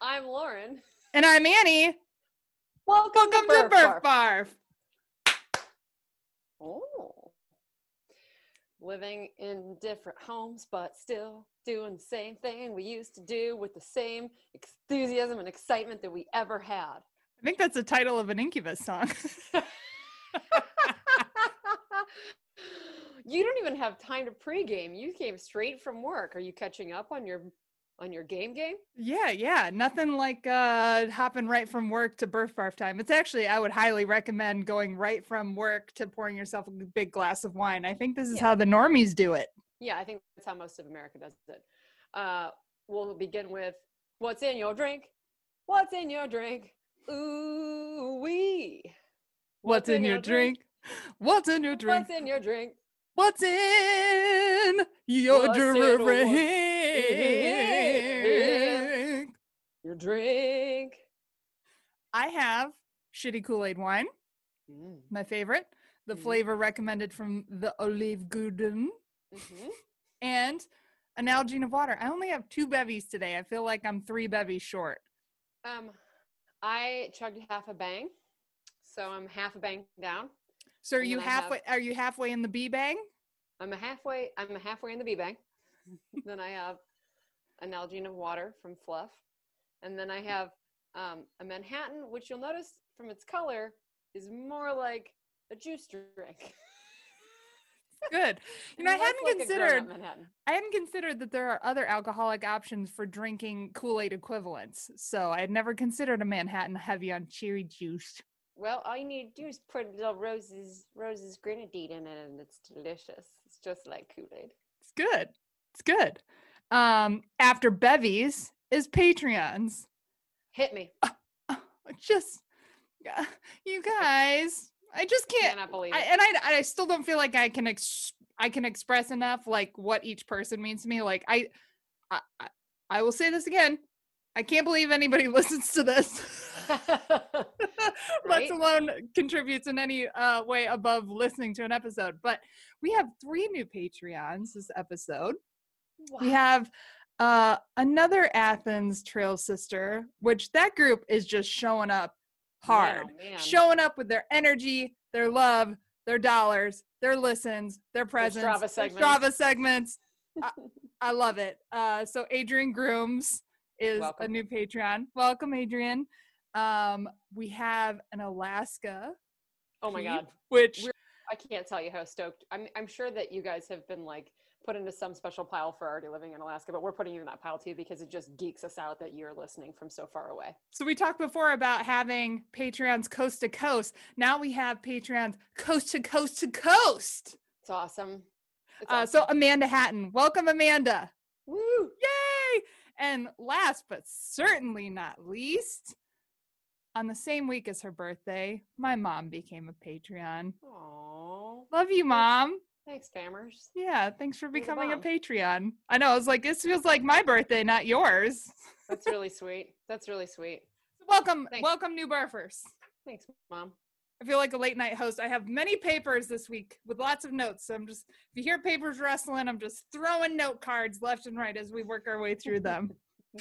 I'm Lauren. And I'm Annie. Welcome, Welcome to to Burf Burf Barf. Barf. Oh. Living in different homes, but still doing the same thing we used to do with the same enthusiasm and excitement that we ever had. I think that's the title of an Incubus song. you don't even have time to pregame. You came straight from work. Are you catching up on your on your game game? yeah, yeah. Nothing like uh hopping right from work to Burf Barf time. It's actually I would highly recommend going right from work to pouring yourself a big glass of wine. I think this is Yeah. how the normies do it. Yeah, I think that's how most of America does it. Uh, we'll begin with what's in your drink? What's in your drink? Ooh wee. What's, in, your drink? What's in your drink? What's in your drink? What's in your What's in drink? Your drink. I have shitty Kool-Aid wine, Mm, my favorite. The Mhm. flavor recommended from the Olive Garden. mhm. and an Nalgene of water. I only have two bevies today. I feel like I'm three bevies short. Um, I chugged half a bang, so I'm half a bang down. So are And you I have- halfway? Are you halfway in the bee bang? I'm a halfway. I'm a halfway in the bee bang. then I have an Nalgene of water from Fluff, and then I have um, a Manhattan, which you'll notice from its color is more like a juice drink. Good. You know, I hadn't like considered. I hadn't considered that there are other alcoholic options for drinking Kool-Aid equivalents. So I had never considered a Manhattan heavy on cherry juice. Well, all you need to do is put a little Rose's, Rose's grenadine in it, and it's delicious. It's just like Kool Aid. It's good. It's good. Um, after bevies is Patreons. Hit me. Just, uh, you guys, I just can't. Cannot believe I, and I, I still don't feel like I can ex- I can express enough like what each person means to me. Like I, I- I will say this again. I can't believe anybody listens to this, let Right? alone contributes in any uh, way above listening to an episode. But we have three new Patreons this episode. We have uh, another Athens Trail Sister, which that group is just showing up hard Man, man. showing up with their energy, their love, their dollars, their listens, their presence, Strava their segments. Strava segments. I, I love it. Uh, so Adrian Grooms is a new Patreon. Welcome, Adrian. Um, we have an Alaska, Oh my god. which We're- I can't tell you how stoked. I'm I'm sure that you guys have been like put into some special pile for already living in Alaska, but we're putting you in that pile too because it just geeks us out that you're listening from so far away. so we talked before about having Patreons coast to coast. Now we have Patreons coast to coast to coast. It's awesome. It's Uh, so. Amanda Hatton, welcome, Amanda. woo! Yay! And last but certainly not least, on the same week as her birthday, my mom became a Patreon. Aww. Love you, mom. Thanks, famers. Yeah, thanks for becoming a. Patreon. I know, I was like, this feels like my birthday, not yours. That's really sweet. That's really sweet. welcome, Thanks. welcome, new burfers. Thanks, mom. I feel like a late night host. I have many papers this week with lots of notes. So I'm just, if you hear papers rustling, I'm just throwing note cards left and right as we work our way through them.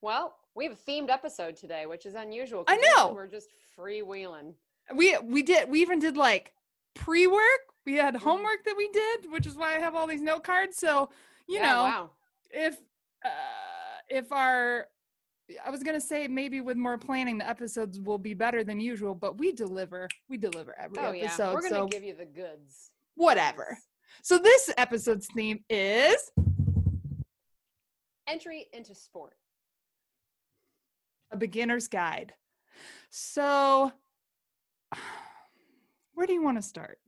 Well, we have a themed episode today, which is unusual. I know. We're just freewheeling. we we did we even did like pre-work we had Mhm. homework that we did which is why i have all these note cards so you Yeah, know Wow. if uh if our i was gonna say maybe with more planning the episodes will be better than usual but we deliver we deliver every Oh yeah. We're gonna so give you the goods. whatever so this episode's theme is Entry into sport. A beginner's guide so where do you want to start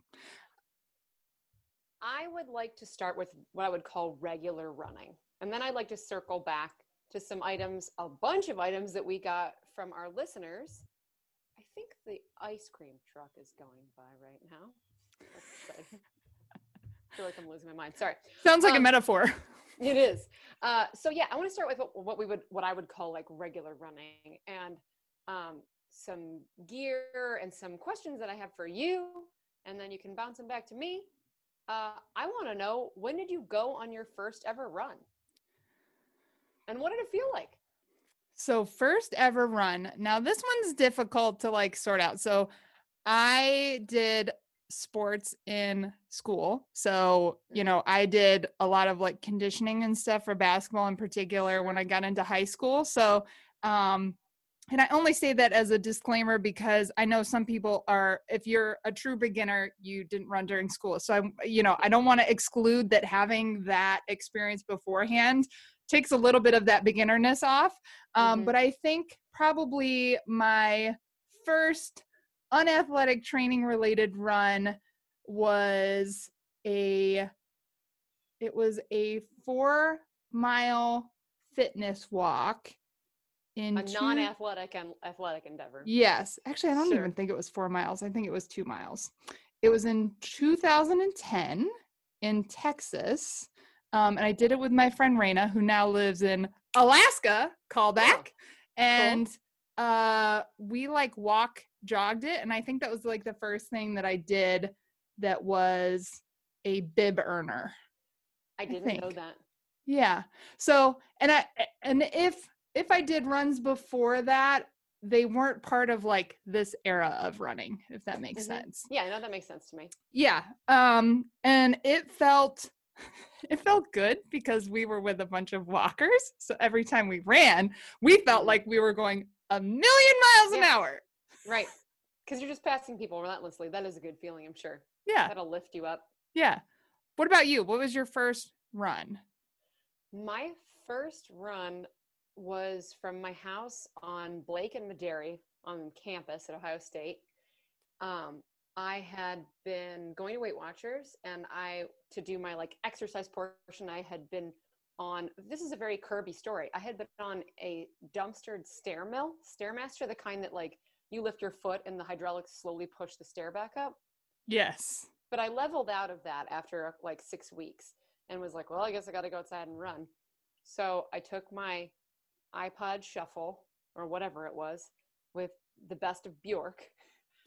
I would like to start with what I would call regular running. And then I'd like to circle back to some items, a bunch of items that we got from our listeners. I think the ice cream truck is going by right now. I feel like I'm losing my mind. Sorry. sounds like a Um, metaphor It is. Uh, so yeah, I want to start with what, we would, what I would call like regular running, and um, some gear and some questions that I have for you, and then you can bounce them back to me. Uh, I want to know when did you go on your first ever run, and what did it feel like? So first ever run. Now this one's difficult to like sort out. So I did sports in school. So, you know, I did a lot of like conditioning and stuff for basketball in particular when I got into high school. So, um and I only say that as a disclaimer because I know some people are if you're a true beginner, you didn't run during school. So I you know, I don't want to exclude that having that experience beforehand takes a little bit of that beginnerness off. Um, Mhm. But I think probably my first unathletic training related run was a it was a four mile fitness walk in A non-athletic and athletic endeavor. Yes. Actually, I don't Sure. even think it was four miles. I think it was two miles. It was in 2010 in Texas. Um, and I did it with my friend Raina, who now lives in Alaska. Call back. And uh, we like walk jogged it. And I think that was like the first thing that I did that was a bib earner. I didn't know that. Yeah. So, and I and if if I did runs before that, they weren't part of like this era of running, if that makes Mhm. sense. Yeah, I know that makes sense to me. Yeah. Um and it felt it felt good because we were with a bunch of walkers. So every time we ran, we felt Mhm. like we were going a million miles an hour. Right. Because you're just passing people relentlessly. That is a good feeling, I'm sure. Yeah. That'll lift you up. Yeah. What about you? What was your first run? My first run was from my house on Blake and Medary on campus at Ohio State. Um, I had been going to Weight Watchers, and I to do my like exercise portion. I had been on. This is a very Kirby story. I had been on a dumpstered stair mill, stairmaster, the kind that like you lift your foot and the hydraulics slowly push the stair back up Yes. but I leveled out of that after like six weeks and was like, well, I guess I got to go outside and run. So I took my iPod Shuffle or whatever it was with the best of Bjork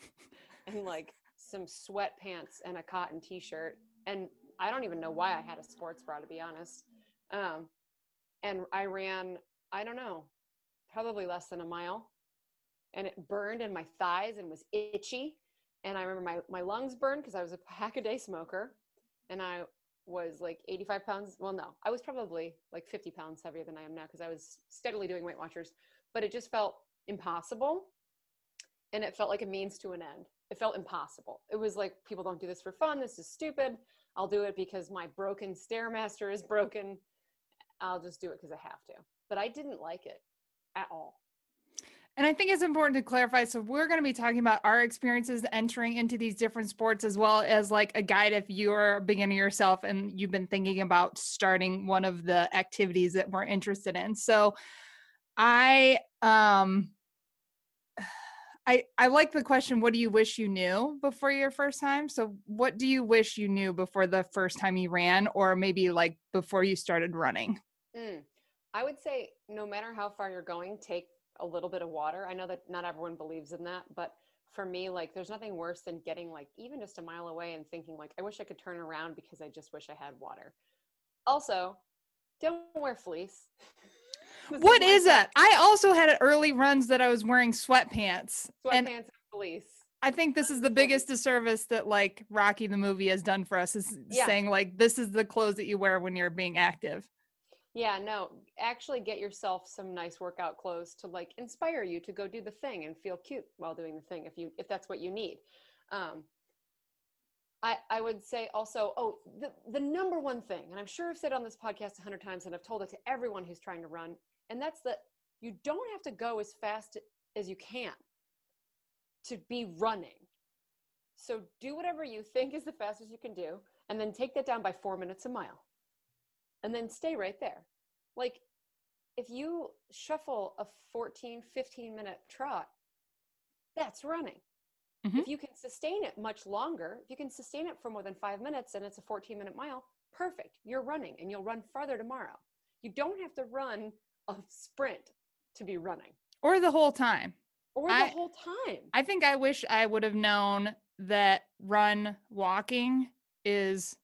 and like some sweatpants and a cotton t shirt. And I don't even know why I had a sports bra, to be honest. Um, and I ran, I don't know, probably less than a mile. And it burned in my thighs and was itchy and I remember my, my lungs burned because I was a pack a day smoker and I was like 85 pounds. Well, no, I was probably like 50 pounds heavier than I am now because I was steadily doing Weight Watchers, but it just felt impossible and it felt like a means to an end. It felt impossible. It was like, people don't do this for fun. This is stupid. I'll do it because my broken Stairmaster is broken. I'll just do it because I have to. But I didn't like it at all. And I think it's important to clarify. So, we're going to be talking about our experiences entering into these different sports, as well as like a guide if you're a beginner yourself and you've been thinking about starting one of the activities that we're interested in. So, I, um, I, I like the question, what do you wish you knew before your first time? So, what do you wish you knew before the first time you ran, or maybe like before you started running? Mm. I would say no matter how far you're going, take a little bit of water. I know that not everyone believes in that, but for me, like there's nothing worse than getting like even just a mile away and thinking like I wish I could turn around because I just wish I had water. Also, don't wear fleece. what is, that? I also had early runs that I was wearing sweatpants. Sweatpants and and fleece. I think this is the biggest disservice that like Rocky the movie has done for us is Yeah. saying like this is the clothes that you wear when you're being active. Yeah, no, actually get yourself some nice workout clothes to like inspire you to go do the thing and feel cute while doing the thing if you if that's what you need. Um I I would say also, oh, the the number one thing, and I'm sure I've said on this podcast a hundred times and I've told it to everyone who's trying to run, and that's that you don't have to go as fast as you can to be running. So do whatever you think is the fastest you can do, and then take that down by four minutes a mile and then stay right there. Like if you shuffle a 14, 15 minute trot, that's running. Mhm. If you can sustain it much longer, if you can sustain it for more than five minutes and it's a 14 minute mile, perfect. You're running and you'll run farther tomorrow. You don't have to run a sprint to be running Or the whole time. or the I- whole time. I think I wish I would have known that run walking is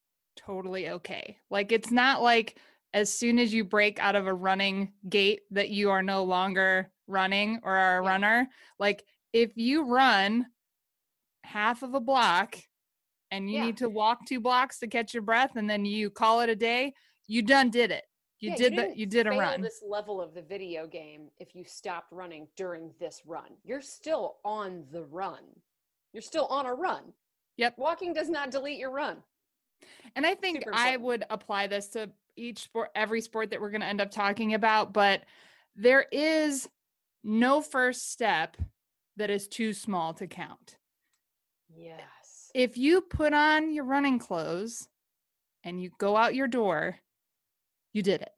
totally okay. Like it's not like as soon as you break out of a running gait that you are no longer running or are a Yeah. runner. Like if you run half of a block and you Yeah. need to walk two blocks to catch your breath and then you call it a day, you done did it. You Yeah, did that didn't you did a run. this level of the video game if you stopped running during this run. You're still on the run. You're still on a run. Yep. Walking does not delete your run. And I think Super I important. would apply this to each sport, every sport that we're going to end up talking about. But there is no first step that is too small to count. Yes. If you put on your running clothes and you go out your door, you did it.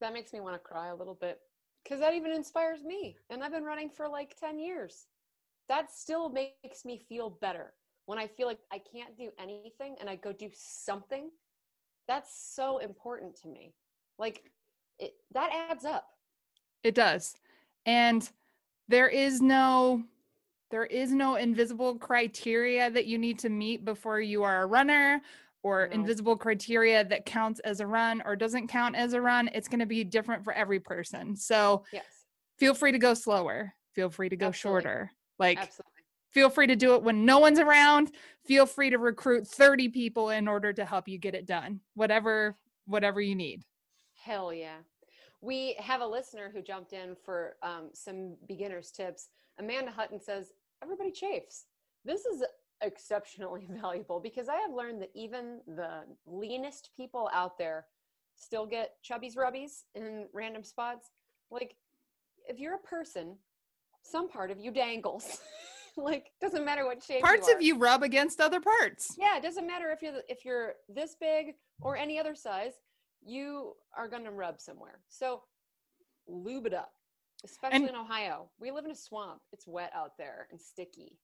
That makes me want to cry a little bit because that even inspires me. And I've been running for like 10 years. That still makes me feel better when I feel like I can't do anything and I go do something. That's so important to me. Like, it, that adds up. It does. And there is no there is no invisible criteria that you need to meet before you are a runner or No. invisible criteria that counts as a run or doesn't count as a run. It's going to be different for every person. So Yes, feel free to go slower. Feel free to go Absolutely. shorter. Like absolutely. Feel free to do it when no one's around. Feel free to recruit 30 people in order to help you get it done. Whatever whatever you need. Hell yeah. We have a listener who jumped in for um, some beginner's tips. Amanda Hutton says, Everybody chafes. This is exceptionally valuable because I have learned that even the leanest people out there still get chubbies rubbies in random spots. Like, if you're a person, some part of you dangles. like, doesn't matter what shape Parts you of you rub against other parts. Yeah, it doesn't matter if you're if you're this big or any other size, you are going to rub somewhere. So lube it up, especially And- in Ohio. We live in a swamp. It's wet out there and sticky.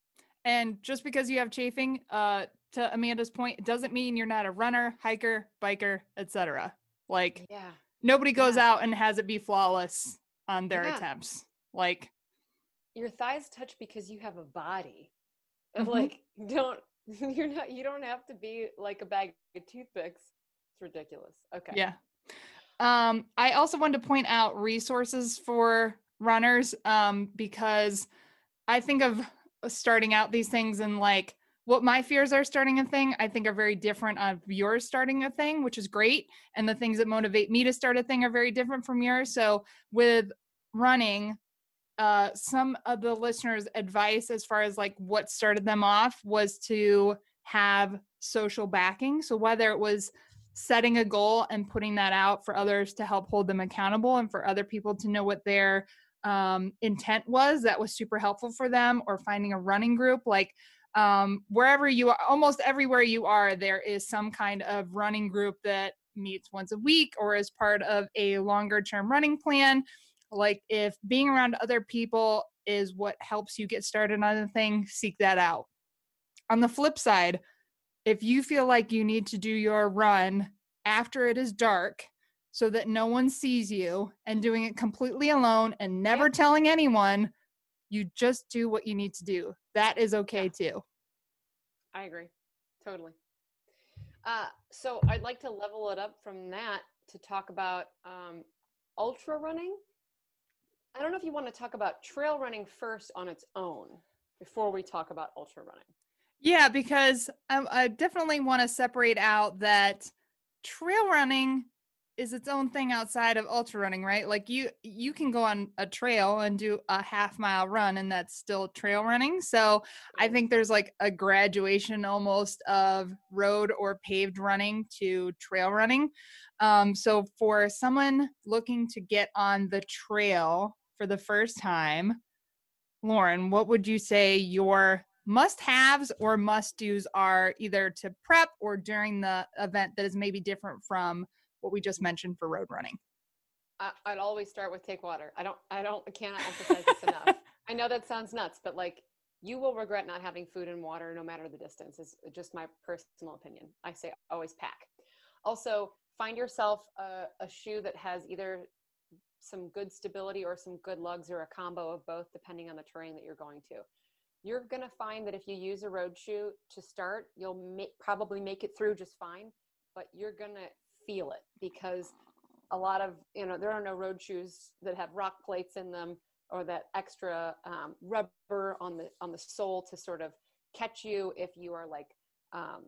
And just because you have chafing, uh, to Amanda's point, it doesn't mean you're not a runner, hiker, biker, etc. Like Yeah. nobody goes Yeah. out and has it be flawless on their Yeah. attempts. Like Your thighs touch because you have a body. Of Mhm. Like don't you're not you don't have to be like a bag of toothpicks. It's ridiculous. Okay. yeah. Um, I also wanted to point out resources for runners um, because I think of starting out these things and like what my fears are starting a thing, I think are very different of yours starting a thing, which is great. And the things that motivate me to start a thing are very different from yours. So with running, uh, some of the listeners' advice as far as like what started them off was to have social backing. So whether it was setting a goal and putting that out for others to help hold them accountable and for other people to know what their um, intent was, that was super helpful for them, or finding a running group like um, wherever you are, almost everywhere you are, there is some kind of running group that meets once a week or is part of a longer term running plan. Like if being around other people is what helps you get started on a thing, seek that out. On the flip side, if you feel like you need to do your run after it is dark so that no one sees you and doing it completely alone and never Yeah. telling anyone, you just do what you need to do. That is okay too. I agree. Totally. Uh, so I'd like to level it up from that to talk about um, ultra running. I don't know if you want to talk about trail running first on its own before we talk about ultra running. Yeah, because I, I definitely want to separate out that trail running is its own thing outside of ultra running, right? Like you you can go on a trail and do a half mile run and that's still trail running. So I think there's like a graduation almost of road or paved running to trail running. Um, so for someone looking to get on the trail for the first time, Lauren, what would you say your must haves or must do's are either to prep or during the event that is maybe different from what we just mentioned for road running? I, I'd always start with take water. I don't, I don't, I cannot emphasize this enough. I know that sounds nuts, but like you will regret not having food and water no matter the distance is just my personal opinion. I say always pack. Also find yourself a, a shoe that has either some good stability or some good lugs or a combo of both depending on the terrain that you're going to. You're going to find that if you use a road shoe to start, you'll probably make it through just fine, but you're going to feel it because a lot of you know there are no road shoes that have rock plates in them or that extra um, rubber on the on the sole to sort of catch you if you are like um,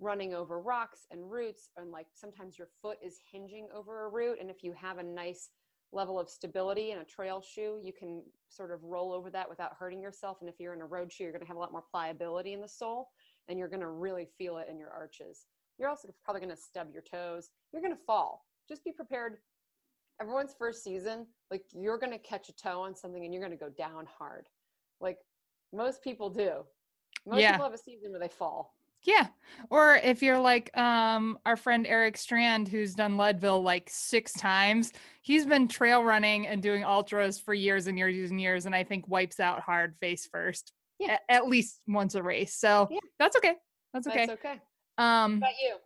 running over rocks and roots and like sometimes your foot is hinging over a root and if you have a nice level of stability in a trail shoe you can sort of roll over that without hurting yourself. And if you're in a road shoe you're going to have a lot more pliability in the sole and you're going to really feel it in your arches. You're also probably going to stub your toes. You're going to fall. Just be prepared. Everyone's first season like you're going to catch a toe on something and you're going to go down hard. Like most people do. Most Yeah. people have a season where they fall Yeah. Or if you're like um our friend Eric Strand who's done Leadville like 6 times, he's been trail running and doing ultras for years and years and years and I think wipes out hard face first. Yeah. a- At least once a race. So Yeah. that's okay. That's okay. that's okay Um What about you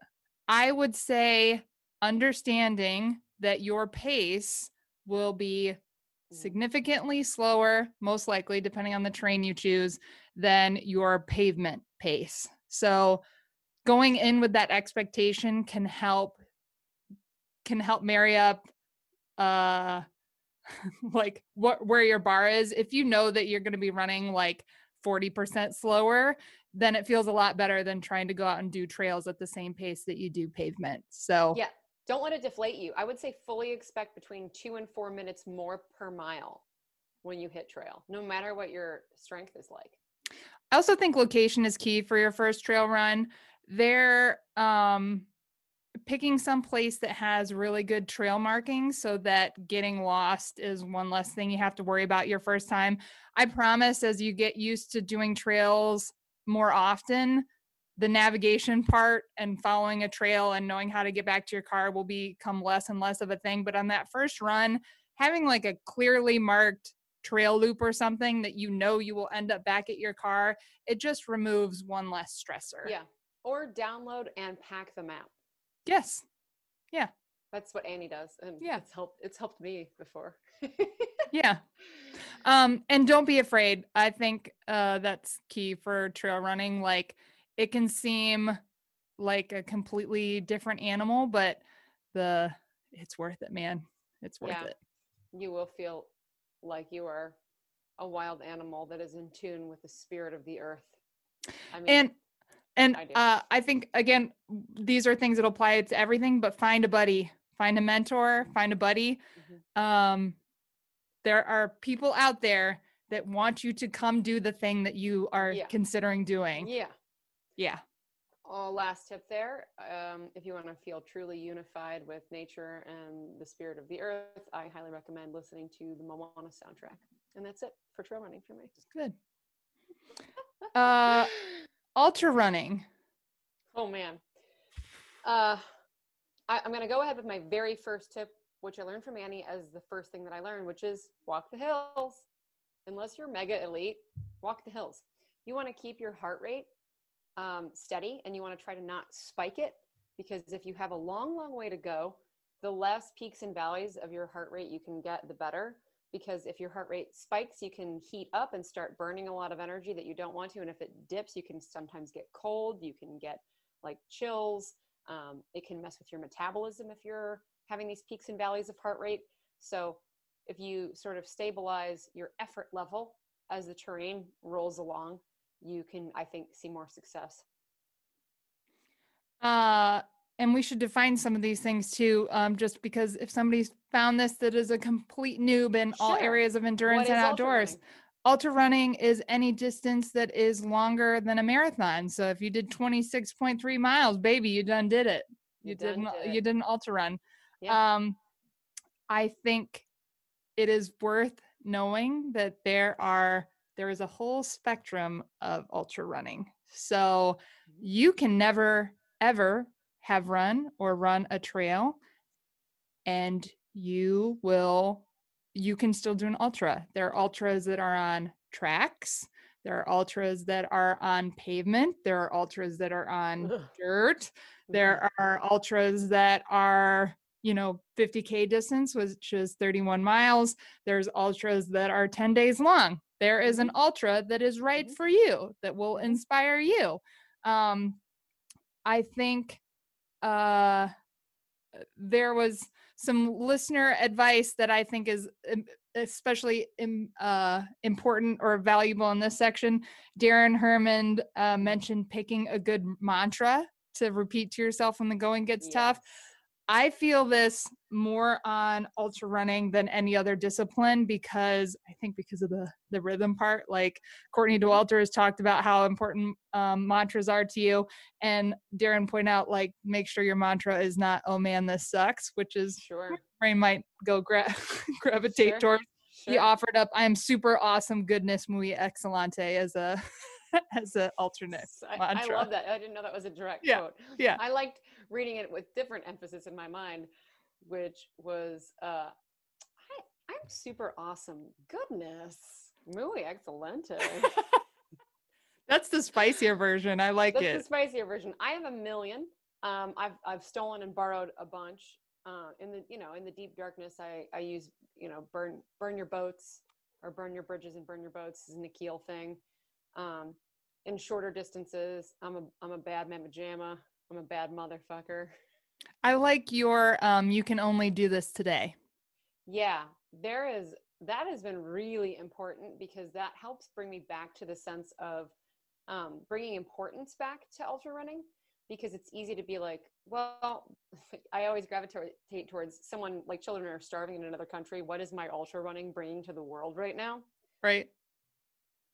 I would say understanding that your pace will be Mm. significantly slower, most likely, depending on the train you choose, than your pavement pace. So going in with that expectation can help can help marry up uh like what where your bar is. If you know that you're gonna be running like 40% slower, then it feels a lot better than trying to go out and do trails at the same pace that you do pavement. So Yeah. Don't let it deflate you. I would say fully expect between two and four minutes more per mile when you hit trail, no matter what your strength is like. I also think location is key for your first trail run. They're um, picking some place that has really good trail markings so that getting lost is one less thing you have to worry about your first time. I promise as you get used to doing trails more often, the navigation part and following a trail and knowing how to get back to your car will become less and less of a thing. But on that first run, having like a clearly marked trail loop or something that you know you will end up back at your car, it just removes one less stressor. Yeah. Or download and pack the map. Yes. Yeah. That's what Annie does. And Yeah. it's helped it's helped me before. Yeah. Um, and don't be afraid. I think uh that's key for trail running. Like it can seem like a completely different animal, but the it's worth it, man. It's worth Yeah. it. you will feel like you are a wild animal that is in tune with the spirit of the earth. I mean, and and I uh, I think again, these are things that apply to everything. But find a buddy, find a mentor, find a buddy. Mhm. Um, there are people out there that want you to come do the thing that you are Yeah. considering doing. yeah. Yeah, Oh, last tip there. Um, if you want to feel truly unified with nature and the spirit of the earth, I highly recommend listening to the Moana soundtrack. And that's it for trail running for me. good. Uh, ultra running. Oh man. Uh, I, I'm going to go ahead with my very first tip, which I learned from Annie as the first thing that I learned, which is walk the hills. Unless you're mega elite, walk the hills. You want to keep your heart rate um, steady and you want to try to not spike it because if you have a long, long way to go, the less peaks and valleys of your heart rate you can get, the better. Because if your heart rate spikes, you can heat up and start burning a lot of energy that you don't want to. And if it dips, you can sometimes get cold. You can get like chills. Um, it can mess with your metabolism if you're having these peaks and valleys of heart rate. So, if you sort of stabilize your effort level as the terrain rolls along, you can, I think, see more success. Uh, and we should define some of these things too, um, just because if somebody's found this that is a complete noob in all areas of endurance and ultra outdoors, running? ultra running is any distance that is longer than a marathon. So if you did 26.3 miles, baby, you done did it. You, You didn't did you didn't ultra run. Yeah. Um, I think it is worth knowing that there are there is a whole spectrum of ultra running. So Mm-hmm. you can never ever have run or run a trail and you will you can still do an ultra there are ultras that are on tracks there are ultras that are on pavement there are ultras that are on Ugh. dirt Mm-hmm. there are ultras that are you know 50k distance which is 31 miles there's ultras that are 10 days long there is an ultra that is right Mhm. for you that will Mhm. inspire you um i think uh there was some listener advice that I think is especially uh, important or valuable in this section. Darren Herman uh, mentioned picking a good mantra to repeat to yourself when the going gets tough. I feel this more on ultra running than any other discipline because I think because of the the rhythm part. Like Courtney Mm-hmm. Has talked about how important um, mantras are to you, and Darren point out like make sure your mantra is not "Oh man, this sucks," which is Sure. brain might go gra- gravitate Sure. towards. He offered up "I am super awesome, goodness muy excelente" as a as an alternate I, I love that. I didn't know that was a direct Yeah, quote. yeah. I liked reading it with different emphasis in my mind, which was uh, I, I'm super awesome. Goodness. Muy excelente. That's the spicier version. I like That's it. the spicier version. I have a million. Um, I've I've stolen and borrowed a bunch. Uh, in the you know in the deep darkness, I I use you know burn burn your boats or burn your bridges and burn your boats is an Nikhil thing. Um, in shorter distances, I'm a I'm a bad mamma jamma. I'm a bad motherfucker. I like your um you can only do this today. Yeah, there is that has been really important because that helps bring me back to the sense of um, bringing importance back to ultra running because it's easy to be like, well, I always gravitate towards someone like children are starving in another country. What is my ultra running bringing to the world right now? Right.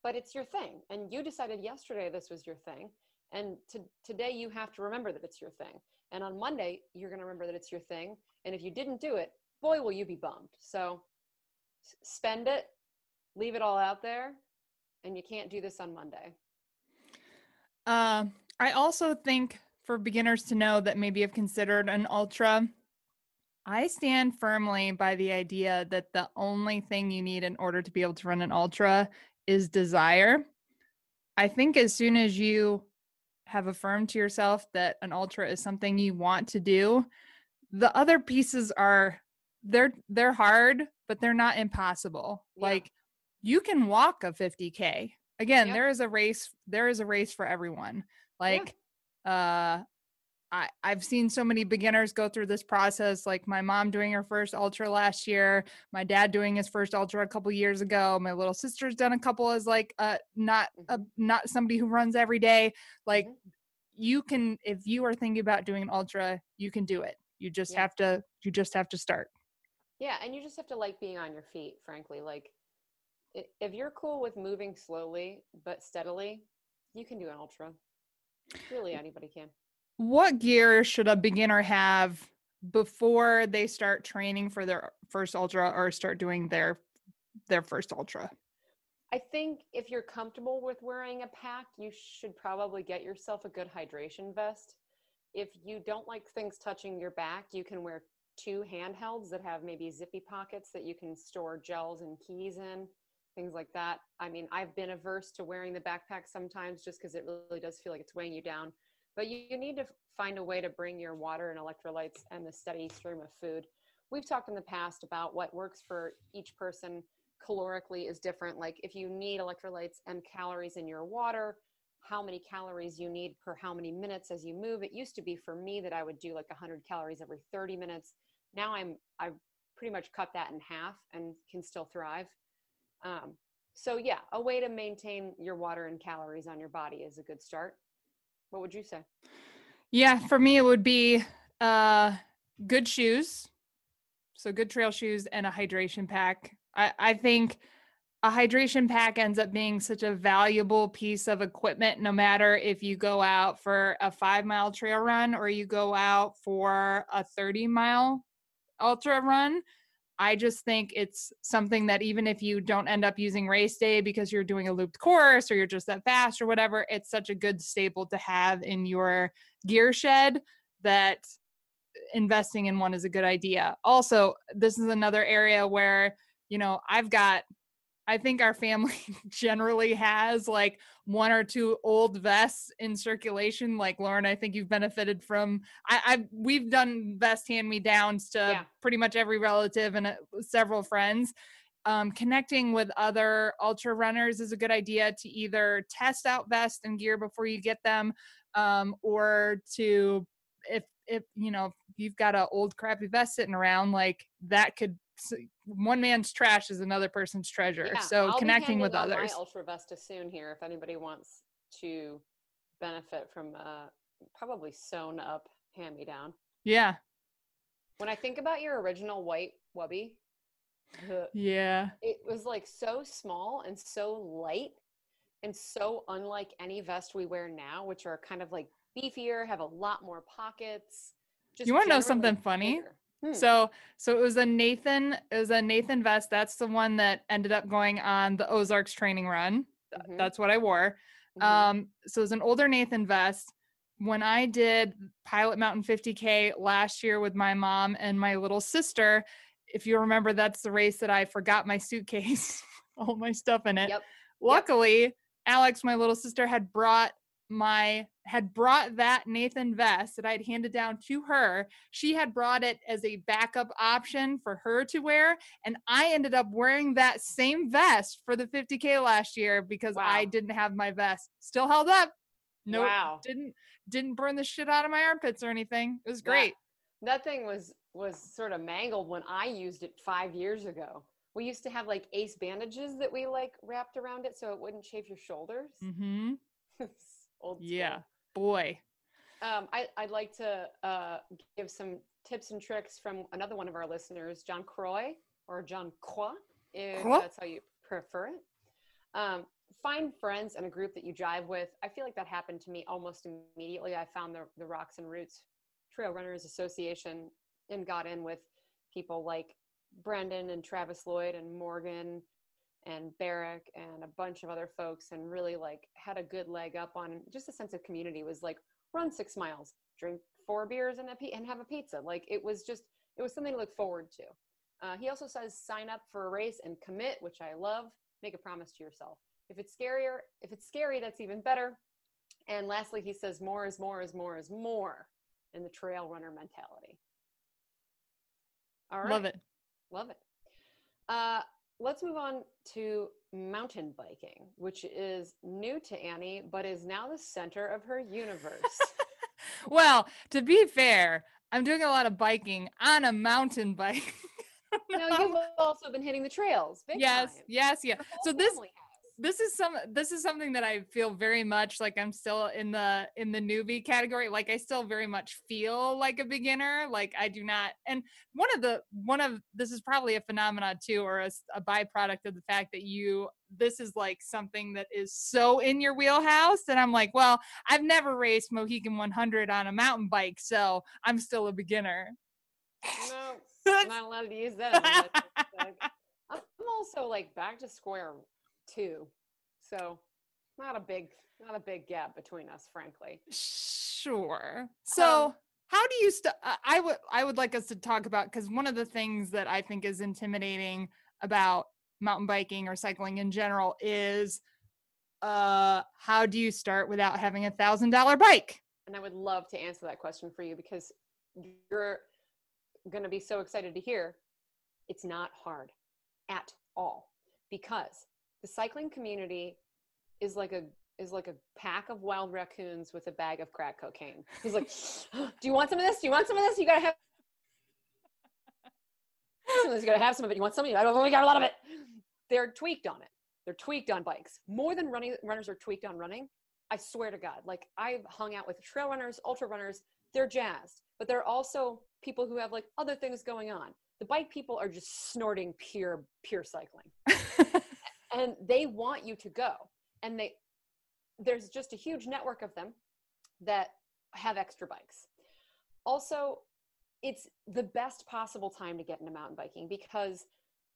But it's your thing, and you decided yesterday this was your thing, and to, today you have to remember that it's your thing. And on Monday you're going to remember that it's your thing. And if you didn't do it, boy, will you be bummed. So spend it, leave it all out there, and you can't do this on Monday. Um, I also think for beginners to know that maybe have considered an ultra, I stand firmly by the idea that the only thing you need in order to be able to run an ultra is desire. I think as soon as you have affirmed to yourself that an ultra is something you want to do, the other pieces are they're they're hard, but they're not impossible. Yeah. Like you can walk a 50k. Again, Yep. there is a race there is a race for everyone. Like uh I, I've seen so many beginners go through this process, like my mom doing her first ultra last year, my dad doing his first ultra a couple years ago, my little sister's done a couple as like uh not a, not somebody who runs every day. Like Mhm. you can if you are thinking about doing an ultra, you can do it. You just Yeah. have to you just have to start. Yeah, and you just have to like being on your feet, frankly. Like, if you're cool with moving slowly but steadily, you can do an ultra. Really, anybody can. What gear should a beginner have before they start training for their first ultra or start doing their their first ultra? I think if you're comfortable with wearing a pack, you should probably get yourself a good hydration vest. If you don't like things touching your back, you can wear two handhelds that have maybe zippy pockets that you can store gels and keys in, things like that. I mean, I've been averse to wearing the backpack sometimes just because it really does feel like it's weighing you down. But you, you need to find a way to bring your water and electrolytes and the steady stream of food. We've talked in the past about what works for each person calorically is different. Like if you need electrolytes and calories in your water, how many calories you need per how many minutes as you move. It used to be for me that I would do like 100 calories every 30 minutes. Now I'm I've pretty much cut that in half and can still thrive. Um, so yeah, a way to maintain your water and calories on your body is a good start. What would you say? Yeah, for me it would be uh good shoes. So good trail shoes and a hydration pack. I, I think a hydration pack ends up being such a valuable piece of equipment no matter if you go out for a five mile trail run or you go out for a 30 mile ultra run. I just think it's something that even if you don't end up using race day because you're doing a looped course or you're just that fast or whatever, it's such a good staple to have in your gear shed that investing in one is a good idea. Also, this is another area where, you know, I've got I think our family generally has like one or two old vests in circulation. Like Lauren, I think you've benefited from. I, I we've done vest hand me downs to Yeah. pretty much every relative and uh, several friends. Um, connecting with other ultra runners is a good idea to either test out vest and gear before you get them, um, or to if if you know if you've got an old crappy vest sitting around, like that could one man's trash is another person's treasure. Yeah, so I'll connecting with others. My Ultra Vesta soon here, if anybody wants to benefit from uh, probably sewn up hand me down. Yeah. When I think about your original white wubby, Yeah. it was like so small and so light and so unlike any vest we wear now, which are kind of like beefier, have a lot more pockets. Just You wanna know generally something funny? Hmm. So so it was a Nathan it was a Nathan vest. That's the one that ended up going on the Ozarks training run. Mhm. That's what I wore. Mhm. Um, so it was an older Nathan vest. When I did Pilot Mountain 50K last year with my mom and my little sister, if you remember, that's the race that I forgot my suitcase, all my stuff in it. Yep. Luckily, Alex, my little sister, had brought my had brought that Nathan vest that I'd handed down to her. She had brought it as a backup option for her to wear, and I ended up wearing that same vest for the 50k last year because I didn't have my vest. Still held up. No, Wow. didn't didn't burn the shit out of my armpits or anything. It was great. That, thing was was sort of mangled when I used it five years ago. We used to have like ace bandages that we like wrapped around it so it wouldn't shave your shoulders. Mm-hmm. Old school. Yeah, boy. Um, I, I'd like to uh, give some tips and tricks from another one of our listeners, John Croy or John Croix, if Croix? that's how you prefer it. Um, find friends and a group that you jive with. I feel like that happened to me almost immediately. I found the, the Rocks and Roots Trail Runners Association and got in with people like Brendan and Travis Lloyd and Morgan and Barrick and a bunch of other folks and really like had a good leg up on just a sense of community was like run six miles, drink four beers and a and have a pizza. Like it was just it was something to look forward to. Uh, he also says sign up for a race and commit, which I love. Make a promise to yourself. If it's scarier, if it's scary, that's even better. And lastly, he says more is more is more is more in the trail runner mentality. All right. Love it. Love it. Uh, let's move on to mountain biking, which is new to Annie, but is now the center of her universe. Well, to be fair, I'm doing a lot of biking on a mountain bike. now, you've also been hitting the trails. Big yes, time. yes, yeah. So this. This is some this is something that I feel very much like I'm still in the in the newbie category. Like I still very much feel like a beginner. Like I do not. And one of the one of this is probably a phenomenon too, or a byproduct of the fact that you this is like something that is so in your wheelhouse. And I'm like, well, I've never raced Mohican 100 on a mountain bike, so I'm still a beginner. No, I'm not allowed to use that. as a metric. Like, I'm I'm also like back to square two, so not a big, not a big gap between us, frankly. Sure. So, Um, how do you st- I- I would I would like us to talk about cuz one of the things that I think is intimidating about mountain biking or cycling in general is uh how do you start without having a $1000 bike? And I would love to answer that question for you because you're going to be so excited to hear it's not hard at all because the cycling community is like a is like a pack of wild raccoons with a bag of crack cocaine. He's like, "Do you want some of this? Do you want some of this? You got to have some of this. You got to have some of it. You want some of it? I don't really got a lot of it." They're tweaked on it. They're tweaked on bikes. More than running runners are tweaked on running. I swear to God, like I've hung out with trail runners, ultra runners, they're jazzed, but they're also people who have like other things going on. The bike people are just snorting pure, pure cycling. and they want you to go. And they there's just a huge network of them that have extra bikes. Also, it's the best possible time to get into mountain biking because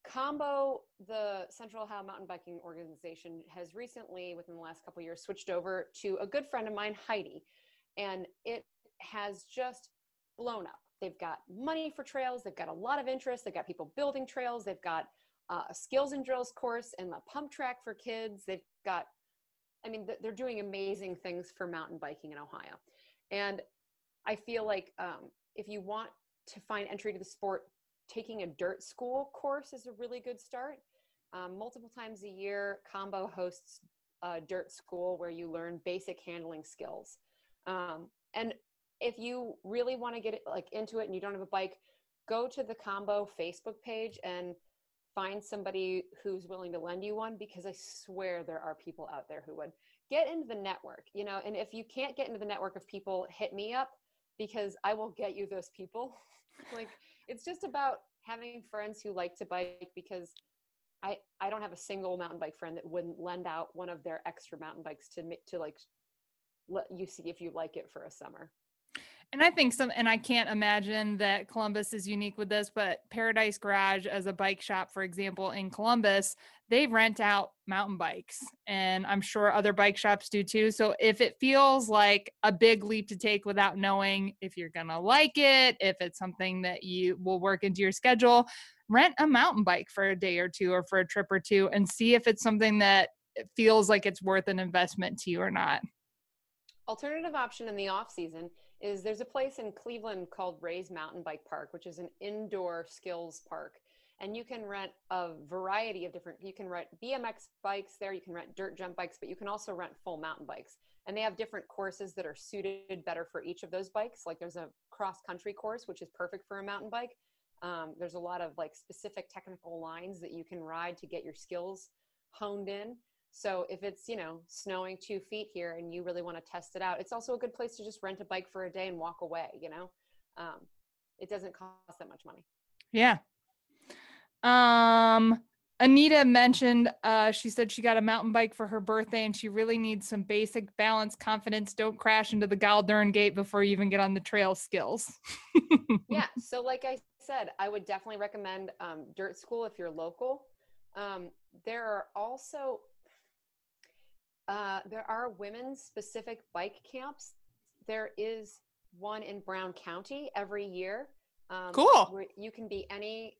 Combo, the Central Ohio Mountain Biking Organization, has recently, within the last couple years, switched over to a good friend of mine, Heidi, and it has just blown up. They've got money for trails. They've got a lot of interest. They've got people building trails. They've got uh, a skills and drills course and a pump track for kids. They've got, I mean, they're doing amazing things for mountain biking in Ohio. And I feel like um, if you want to find entry to the sport, taking a dirt school course is a really good start. Um, multiple times a year, Combo hosts a dirt school where you learn basic handling skills. Um, and if you really want to get like into it and you don't have a bike, go to the combo Facebook page and find somebody who's willing to lend you one because I swear there are people out there who would get into the network, you know. And if you can't get into the network of people, hit me up because I will get you those people. like it's just about having friends who like to bike because I I don't have a single mountain bike friend that wouldn't lend out one of their extra mountain bikes to to like let you see if you like it for a summer. And I think some, and I can't imagine that Columbus is unique with this, but Paradise Garage, as a bike shop, for example, in Columbus, they rent out mountain bikes. And I'm sure other bike shops do too. So if it feels like a big leap to take without knowing if you're going to like it, if it's something that you will work into your schedule, rent a mountain bike for a day or two or for a trip or two and see if it's something that feels like it's worth an investment to you or not. Alternative option in the off season is there's a place in Cleveland called Ray's Mountain Bike Park, which is an indoor skills park. And you can rent a variety of different, you can rent BMX bikes there, you can rent dirt jump bikes, but you can also rent full mountain bikes. And they have different courses that are suited better for each of those bikes. Like there's a cross country course, which is perfect for a mountain bike. Um, there's a lot of like specific technical lines that you can ride to get your skills honed in. So if it's, you know, snowing two feet here and you really want to test it out, it's also a good place to just rent a bike for a day and walk away, you know? Um, it doesn't cost that much money. Yeah. Um, Anita mentioned uh, she said she got a mountain bike for her birthday and she really needs some basic balance, confidence. Don't crash into the Galdern gate before you even get on the trail skills. yeah. So, like I said, I would definitely recommend um, Dirt School if you're local. Um, there are also uh, there are women's specific bike camps. There is one in Brown County every year. Um, cool. you can be any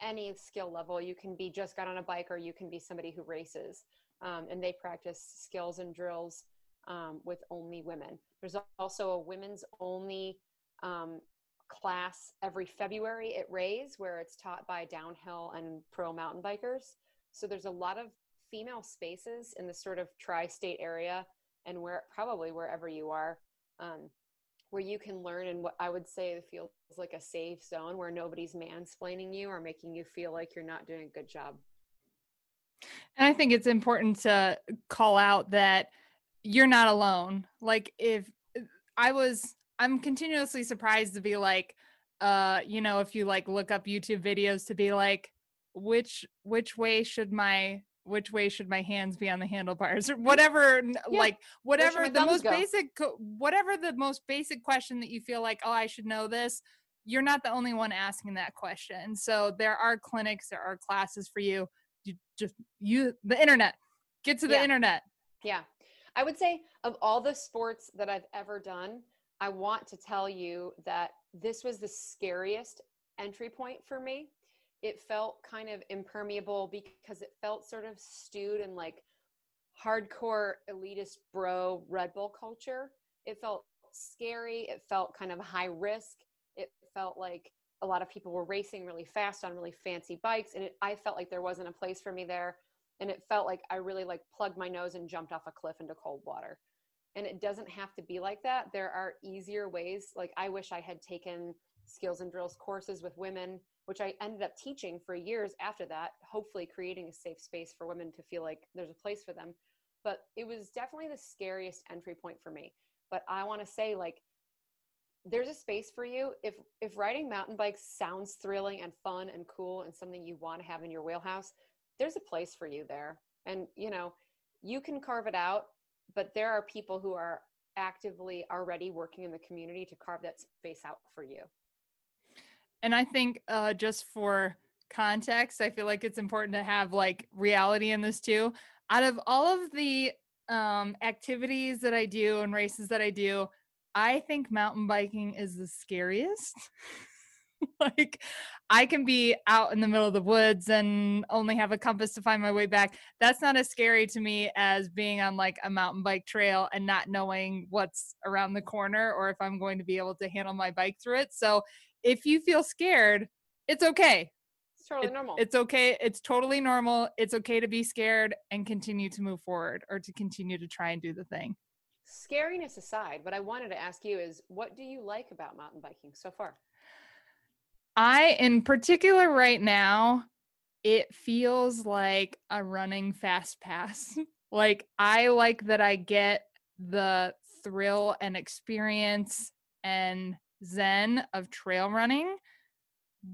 any skill level. You can be just got on a bike, or you can be somebody who races. Um, and they practice skills and drills um, with only women. There's also a women's only um, class every February at Rays where it's taught by downhill and pro mountain bikers. So there's a lot of female spaces in the sort of tri-state area and where probably wherever you are um, where you can learn and what i would say feels like a safe zone where nobody's mansplaining you or making you feel like you're not doing a good job. And i think it's important to call out that you're not alone. Like if i was i'm continuously surprised to be like uh you know if you like look up youtube videos to be like which which way should my which way should my hands be on the handlebars or whatever yeah. like whatever the most go? basic whatever the most basic question that you feel like oh i should know this you're not the only one asking that question so there are clinics there are classes for you you just you the internet get to the yeah. internet yeah i would say of all the sports that i've ever done i want to tell you that this was the scariest entry point for me it felt kind of impermeable because it felt sort of stewed in like hardcore elitist bro Red Bull culture. It felt scary. It felt kind of high risk. It felt like a lot of people were racing really fast on really fancy bikes. And it, I felt like there wasn't a place for me there. And it felt like I really like plugged my nose and jumped off a cliff into cold water. And it doesn't have to be like that. There are easier ways. Like I wish I had taken skills and drills courses with women which I ended up teaching for years after that, hopefully creating a safe space for women to feel like there's a place for them. But it was definitely the scariest entry point for me. But I want to say, like, there's a space for you. If if riding mountain bikes sounds thrilling and fun and cool and something you want to have in your wheelhouse, there's a place for you there. And you know, you can carve it out, but there are people who are actively already working in the community to carve that space out for you and I think uh, just for context, I feel like it's important to have like reality in this too. Out of all of the um, activities that I do and races that I do, I think mountain biking is the scariest. like I can be out in the middle of the woods and only have a compass to find my way back. That's not as scary to me as being on like a mountain bike trail and not knowing what's around the corner or if I'm going to be able to handle my bike through it. So if you feel scared, it's okay. It's totally it, normal. It's okay. It's totally normal. It's okay to be scared and continue to move forward or to continue to try and do the thing. scariness aside, what I wanted to ask you is what do you like about mountain biking so far? I, in particular, right now, it feels like a running fast pass. like, I like that I get the thrill and experience and zen of trail running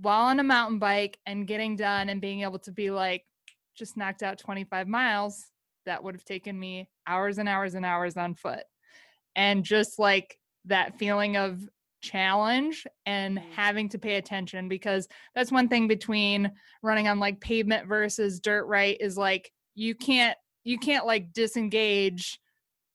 while on a mountain bike and getting done and being able to be like, just knocked out 25 miles that would have taken me hours and hours and hours on foot. And just like that feeling of challenge and Mm. having to pay attention because that's one thing between running on like pavement versus dirt right is like you can't you can't like disengage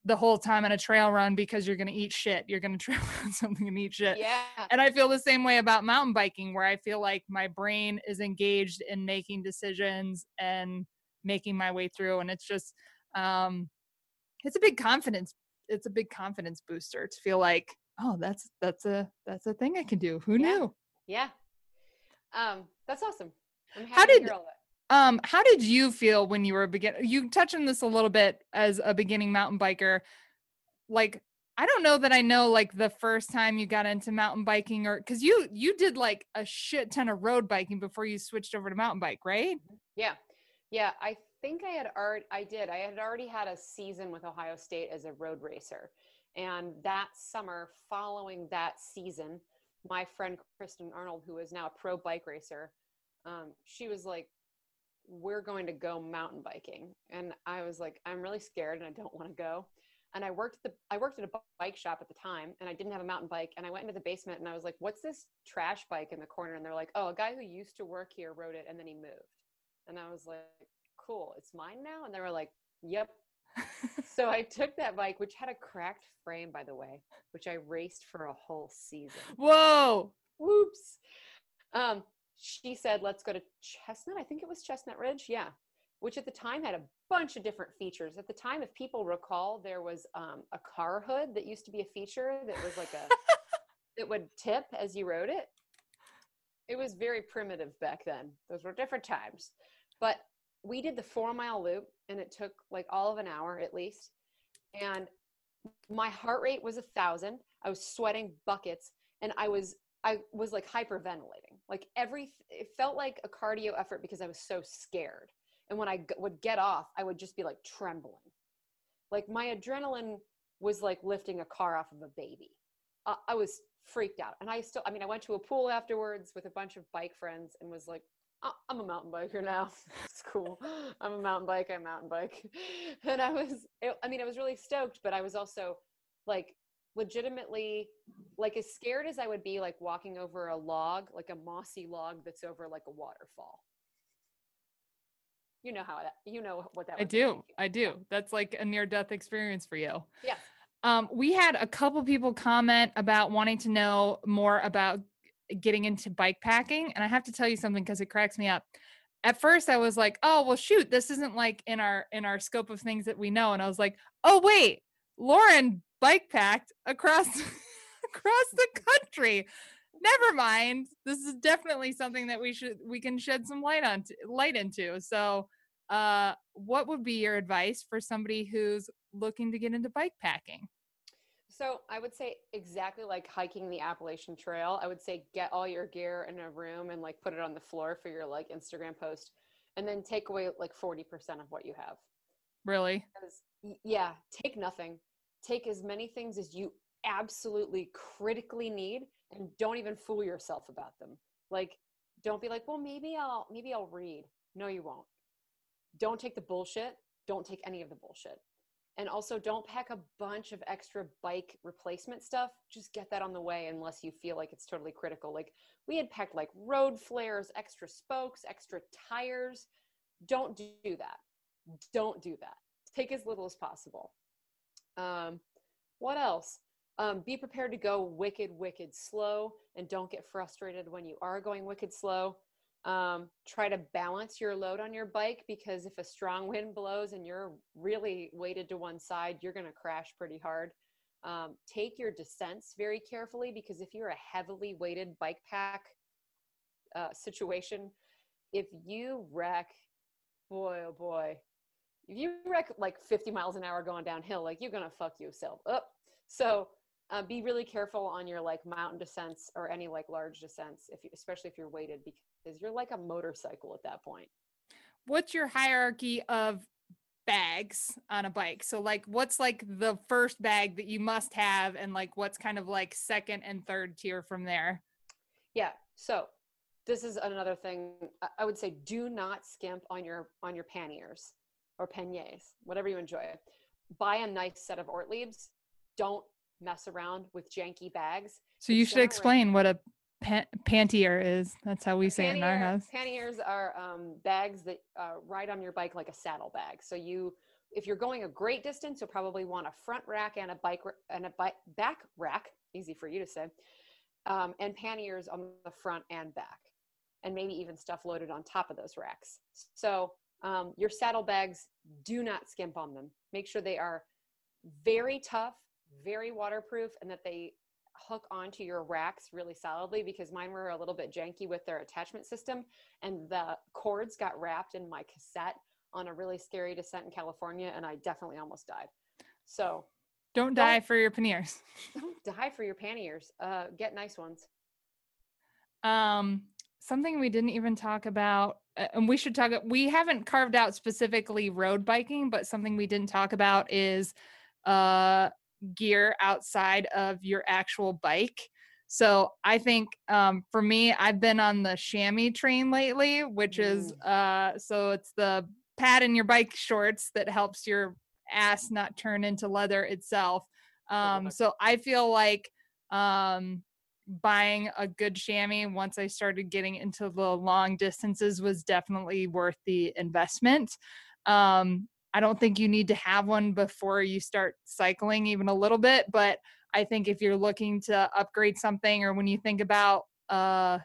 the whole time on a trail run because you're going to eat shit. You're going to trail on something and eat shit. Yeah. And I feel the same way about mountain biking, where I feel like my brain is engaged in making decisions and making my way through. And it's just, um, it's a big confidence. It's a big confidence booster to feel like, oh, that's that's a that's a thing I can do. Who Yeah. knew? Yeah. Um, that's awesome. I'm happy How did- hear all that. Um, how did you feel when you were a begin? You touched on this a little bit as a beginning mountain biker. Like, I don't know that I know like the first time you got into mountain biking, or because you you did like a shit ton of road biking before you switched over to mountain bike, right? Yeah. Yeah. I think I had already, I did. I had already had a season with Ohio State as a road racer. And that summer, following that season, my friend Kristen Arnold, who is now a pro bike racer, um, she was like, We're going to go mountain biking. And I was like, I'm really scared and I don't want to go. And I worked the I worked at a bike shop at the time and I didn't have a mountain bike. And I went into the basement and I was like, What's this trash bike in the corner? And they're like, Oh, a guy who used to work here rode it and then he moved. And I was like, Cool, it's mine now? And they were like, Yep. so I took that bike, which had a cracked frame, by the way, which I raced for a whole season. Whoa! Whoops. Um, she said, let's go to Chestnut. I think it was Chestnut Ridge. Yeah. Which at the time had a bunch of different features. At the time, if people recall, there was um, a car hood that used to be a feature that was like a, that would tip as you rode it. It was very primitive back then. Those were different times. But we did the four mile loop and it took like all of an hour at least. And my heart rate was a thousand. I was sweating buckets and I was I was like hyperventilating. Like every it felt like a cardio effort because I was so scared. And when I g- would get off, I would just be like trembling. Like my adrenaline was like lifting a car off of a baby. Uh, I was freaked out. And I still I mean I went to a pool afterwards with a bunch of bike friends and was like "Uh, I'm a mountain biker now. it's cool. I'm a mountain bike. i'm mountain bike. And I was, it, I mean, I was really stoked, but I was also like legitimately like as scared as I would be like walking over a log, like a mossy log that's over like a waterfall. You know how that, you know what that I do. I do. That's like a near death experience for you. Yeah. Um, we had a couple people comment about wanting to know more about getting into bike packing. And I have to tell you something because it cracks me up. At first I was like, oh well shoot, this isn't like in our in our scope of things that we know. And I was like, oh wait, Lauren bike packed across across the country. Never mind. This is definitely something that we should we can shed some light on light into. So uh what would be your advice for somebody who's looking to get into bike packing? So I would say exactly like hiking the Appalachian Trail. I would say get all your gear in a room and like put it on the floor for your like Instagram post, and then take away like forty percent of what you have. Really? Because yeah, take nothing. Take as many things as you absolutely critically need, and don't even fool yourself about them. Like, don't be like, well, maybe I'll maybe I'll read. No, you won't. Don't take the bullshit. Don't take any of the bullshit. And also, don't pack a bunch of extra bike replacement stuff. Just get that on the way unless you feel like it's totally critical. Like, we had packed like road flares, extra spokes, extra tires. Don't do that. Don't do that. Take as little as possible. Um, what else? Um, be prepared to go wicked, wicked slow and don't get frustrated when you are going wicked slow. Um, try to balance your load on your bike because if a strong wind blows and you're really weighted to one side, you're going to crash pretty hard. Um, take your descents very carefully because if you're a heavily weighted bike pack uh, situation, if you wreck, boy, oh boy, if you wreck like 50 miles an hour going downhill, like you're gonna fuck yourself up. So uh, be really careful on your like mountain descents or any like large descents, if you, especially if you're weighted, because you're like a motorcycle at that point. What's your hierarchy of bags on a bike? So like, what's like the first bag that you must have, and like what's kind of like second and third tier from there? Yeah. So this is another thing I would say: do not skimp on your on your panniers or panniers, whatever you enjoy. Buy a nice set of Ortliebs. Don't mess around with janky bags. So you should explain what a pan- pantier is. That's how we say it in our house. Panniers are um, bags that uh, ride on your bike like a saddle bag. So you, if you're going a great distance, you'll probably want a front rack and a bike and a bike back rack. Easy for you to say. Um, and panniers on the front and back, and maybe even stuff loaded on top of those racks. So um, your saddle bags, do not skimp on them. Make sure they are very tough very waterproof and that they hook onto your racks really solidly because mine were a little bit janky with their attachment system and the cords got wrapped in my cassette on a really scary descent in California and I definitely almost died. So don't die don't, for your panniers. Don't die for your panniers. Uh, get nice ones. Um, something we didn't even talk about, uh, and we should talk. We haven't carved out specifically road biking, but something we didn't talk about is uh gear outside of your actual bike. So I think um, for me, I've been on the chamois train lately, which mm. is uh, so it's the pad in your bike shorts that helps your ass not turn into leather itself. Um, so I feel like um, buying a good chamois once I started getting into the long distances was definitely worth the investment. Um, I don't think you need to have one before you start cycling even a little bit, but I think if you're looking to upgrade something or when you think about uh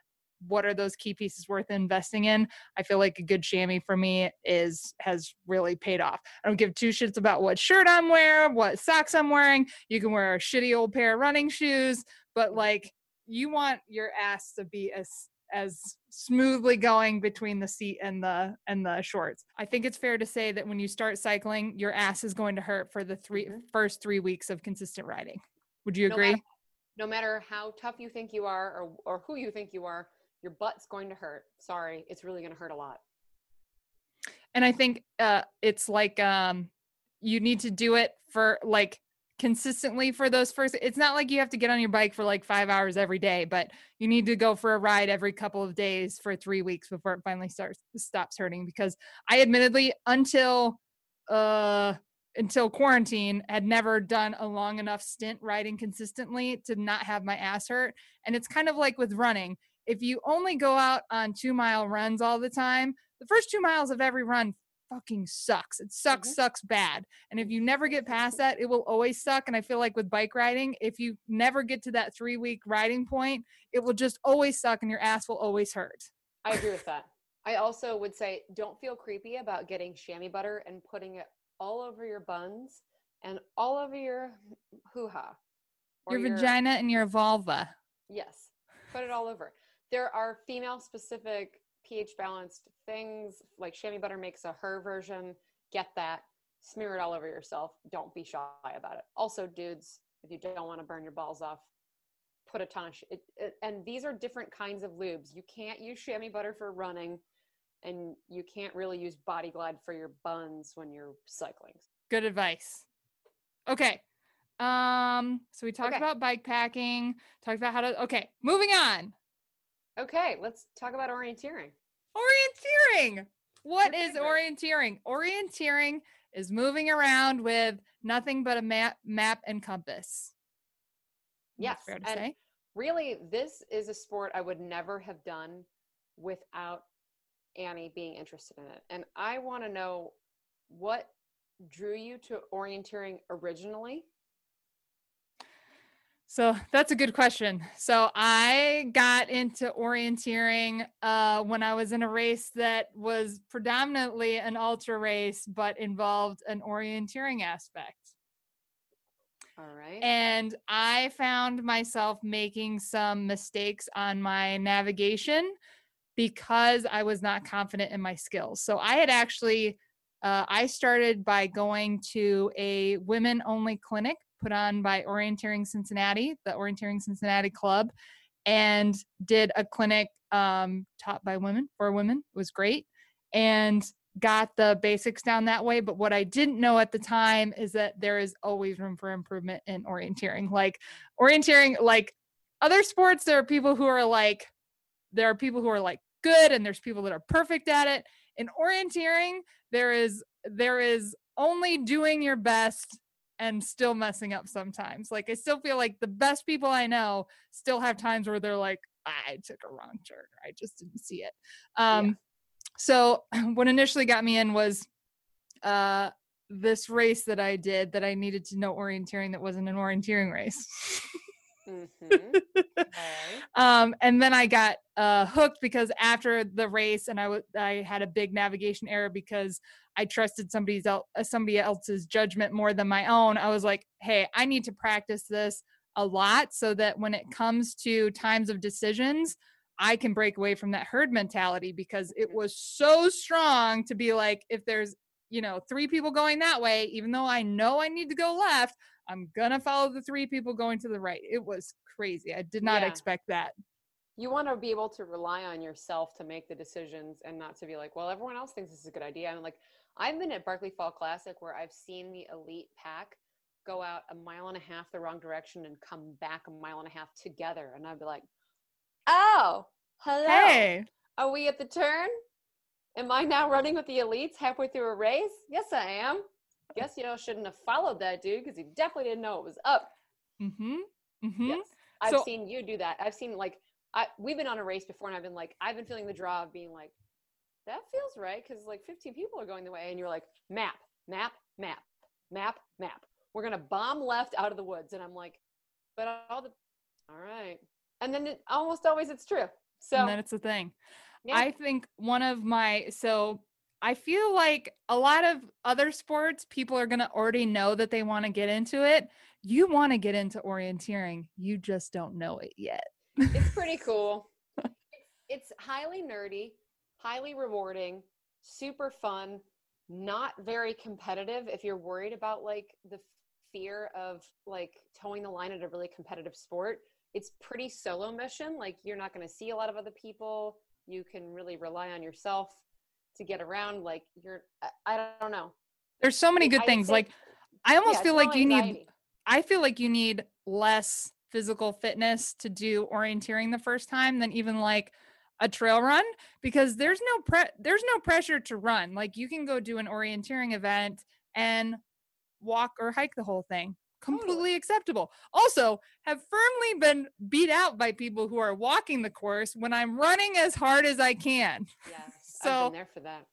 what are those key pieces worth investing in i feel like a good chamois for me is has really paid off i don't give two shits about what shirt i'm wearing what socks i'm wearing you can wear a shitty old pair of running shoes but like you want your ass to be as as smoothly going between the seat and the and the shorts. I think it's fair to say that when you start cycling, your ass is going to hurt for the 3 mm-hmm. first three weeks of consistent riding. Would you agree? No matter, no matter how tough you think you are or or who you think you are, your butt's going to hurt. Sorry, it's really going to hurt a lot. And I think uh, it's like um, you need to do it for like consistently for those first it's not like you have to get on your bike for like five hours every day but you need to go for a ride every couple of days for three weeks before it finally starts stops hurting because i admittedly until uh until quarantine had never done a long enough stint riding consistently to not have my ass hurt and it's kind of like with running if you only go out on two mile runs all the time the first two miles of every run fucking sucks. It sucks, mm-hmm. sucks bad. And if you never get past that, it will always suck. And I feel like with bike riding, if you never get to that three week riding point, it will just always suck and your ass will always hurt. I agree with that. I also would say don't feel creepy about getting chamois butter and putting it all over your buns and all over your hoo ha. Your, your vagina and your vulva. Yes. Put it all over. There are female specific pH balanced things. Like chamois butter makes a her version. Get that. Smear it all over yourself. Don't be shy about it. Also, dudes, if you don't want to burn your balls off, put a ton of sh- it, it, and these are different kinds of lubes. You can't use chamois butter for running, and you can't really use Body Glide for your buns when you're cycling. Good advice. Okay. Um, so we talked okay. about bike packing, talked about how to okay, moving on. Okay, let's talk about orienteering. Orienteering. What is orienteering? Orienteering is moving around with nothing but a map, map and compass. Yes, fair to say. Really, this is a sport I would never have done without Annie being interested in it. And I want to know what drew you to orienteering originally so that's a good question. So I got into orienteering uh, when I was in a race that was predominantly an ultra race, but involved an orienteering aspect. All right. And I found myself making some mistakes on my navigation because I was not confident in my skills. So I had actually uh, I started by going to a women only clinic put on by Orienteering Cincinnati, the Orienteering Cincinnati Club, and did a clinic um, taught by women for women. It was great. And got the basics down that way. But what I didn't know at the time is that there is always room for improvement in orienteering. Like orienteering, like other sports, there are people who are like, there are people who are like good and there's people that are perfect at it. In orienteering, there is there is only doing your best and still messing up sometimes. Like I still feel like the best people I know still have times where they're like, I took a wrong turn or I just didn't see it. Um, yeah. So what initially got me in was uh, this race that I did that I needed to know orienteering that wasn't an orienteering race. mm-hmm. um, and then I got uh, hooked because after the race, and I, I had a big navigation error because I trusted somebody's el- uh, somebody else's judgment more than my own. I was like, hey, I need to practice this a lot so that when it comes to times of decisions, I can break away from that herd mentality because it was so strong to be like, if there's, you know, three people going that way, even though I know I need to go left, I'm gonna follow the three people going to the right. It was crazy. I did not yeah. expect that. You want to be able to rely on yourself to make the decisions and not to be like, well, everyone else thinks this is a good idea. I'm like, I've been at Barkley Fall Classic where I've seen the elite pack go out a mile and a half the wrong direction and come back a mile and a half together. And I'd be like, oh, hello. Hey. Are we at the turn? Am I now running with the elites halfway through a race? Yes, I am. Guess you know shouldn't have followed that dude because he definitely didn't know it was up. Mm-hmm. Mm-hmm. Yes, I've so, seen you do that. I've seen like I we've been on a race before, and I've been like I've been feeling the draw of being like that feels right because like 15 people are going the way, and you're like map, map, map, map, map. We're gonna bomb left out of the woods, and I'm like, but all the all right, and then it, almost always it's true. So and then it's a thing. Yeah. I think one of my so I feel like a lot of other sports, people are gonna already know that they want to get into it. You want to get into orienteering, you just don't know it yet. it's pretty cool. it's highly nerdy, highly rewarding, super fun, not very competitive if you're worried about like the fear of like toeing the line at a really competitive sport it's pretty solo mission. Like you're not going to see a lot of other people. You can really rely on yourself to get around. Like you're, I, I don't know. There's so many good I things. Say, like I almost yeah, feel like you anxiety. need, I feel like you need less physical fitness to do orienteering the first time than even like a trail run because there's no pre there's no pressure to run. Like you can go do an orienteering event and walk or hike the whole thing completely acceptable. Also, have firmly been beat out by people who are walking the course when I'm running as hard as I can. Yes, so, I've been there for that.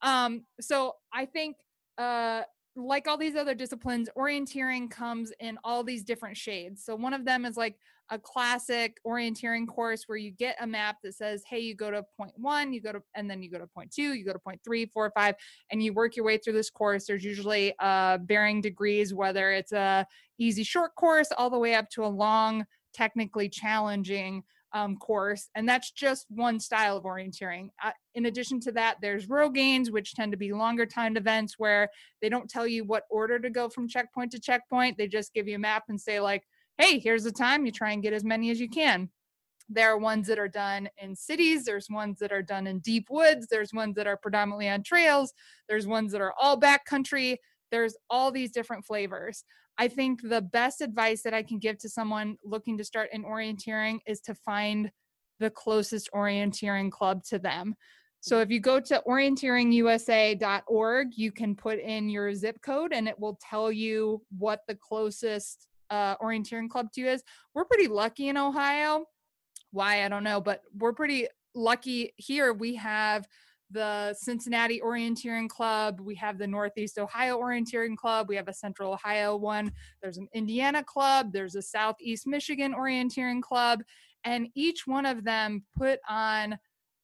Um, so I think uh like all these other disciplines, orienteering comes in all these different shades. So one of them is like a classic orienteering course where you get a map that says, hey, you go to point one, you go to, and then you go to point two, you go to point three, four, five, and you work your way through this course. There's usually uh, varying degrees, whether it's a easy short course all the way up to a long, technically challenging um, course. And that's just one style of orienteering. Uh, in addition to that, there's Rogaines, which tend to be longer timed events where they don't tell you what order to go from checkpoint to checkpoint. They just give you a map and say, like, hey, here's the time. You try and get as many as you can. There are ones that are done in cities. There's ones that are done in deep woods. There's ones that are predominantly on trails. There's ones that are all backcountry. There's all these different flavors. I think the best advice that I can give to someone looking to start in orienteering is to find the closest orienteering club to them. So if you go to orienteeringusa.org, you can put in your zip code and it will tell you what the closest uh, orienteering club to you is. We're pretty lucky in Ohio. Why, I don't know, but we're pretty lucky here. We have the Cincinnati Orienteering Club. We have the Northeast Ohio Orienteering Club. We have a Central Ohio one. There's an Indiana club. There's a Southeast Michigan Orienteering Club. And each one of them put on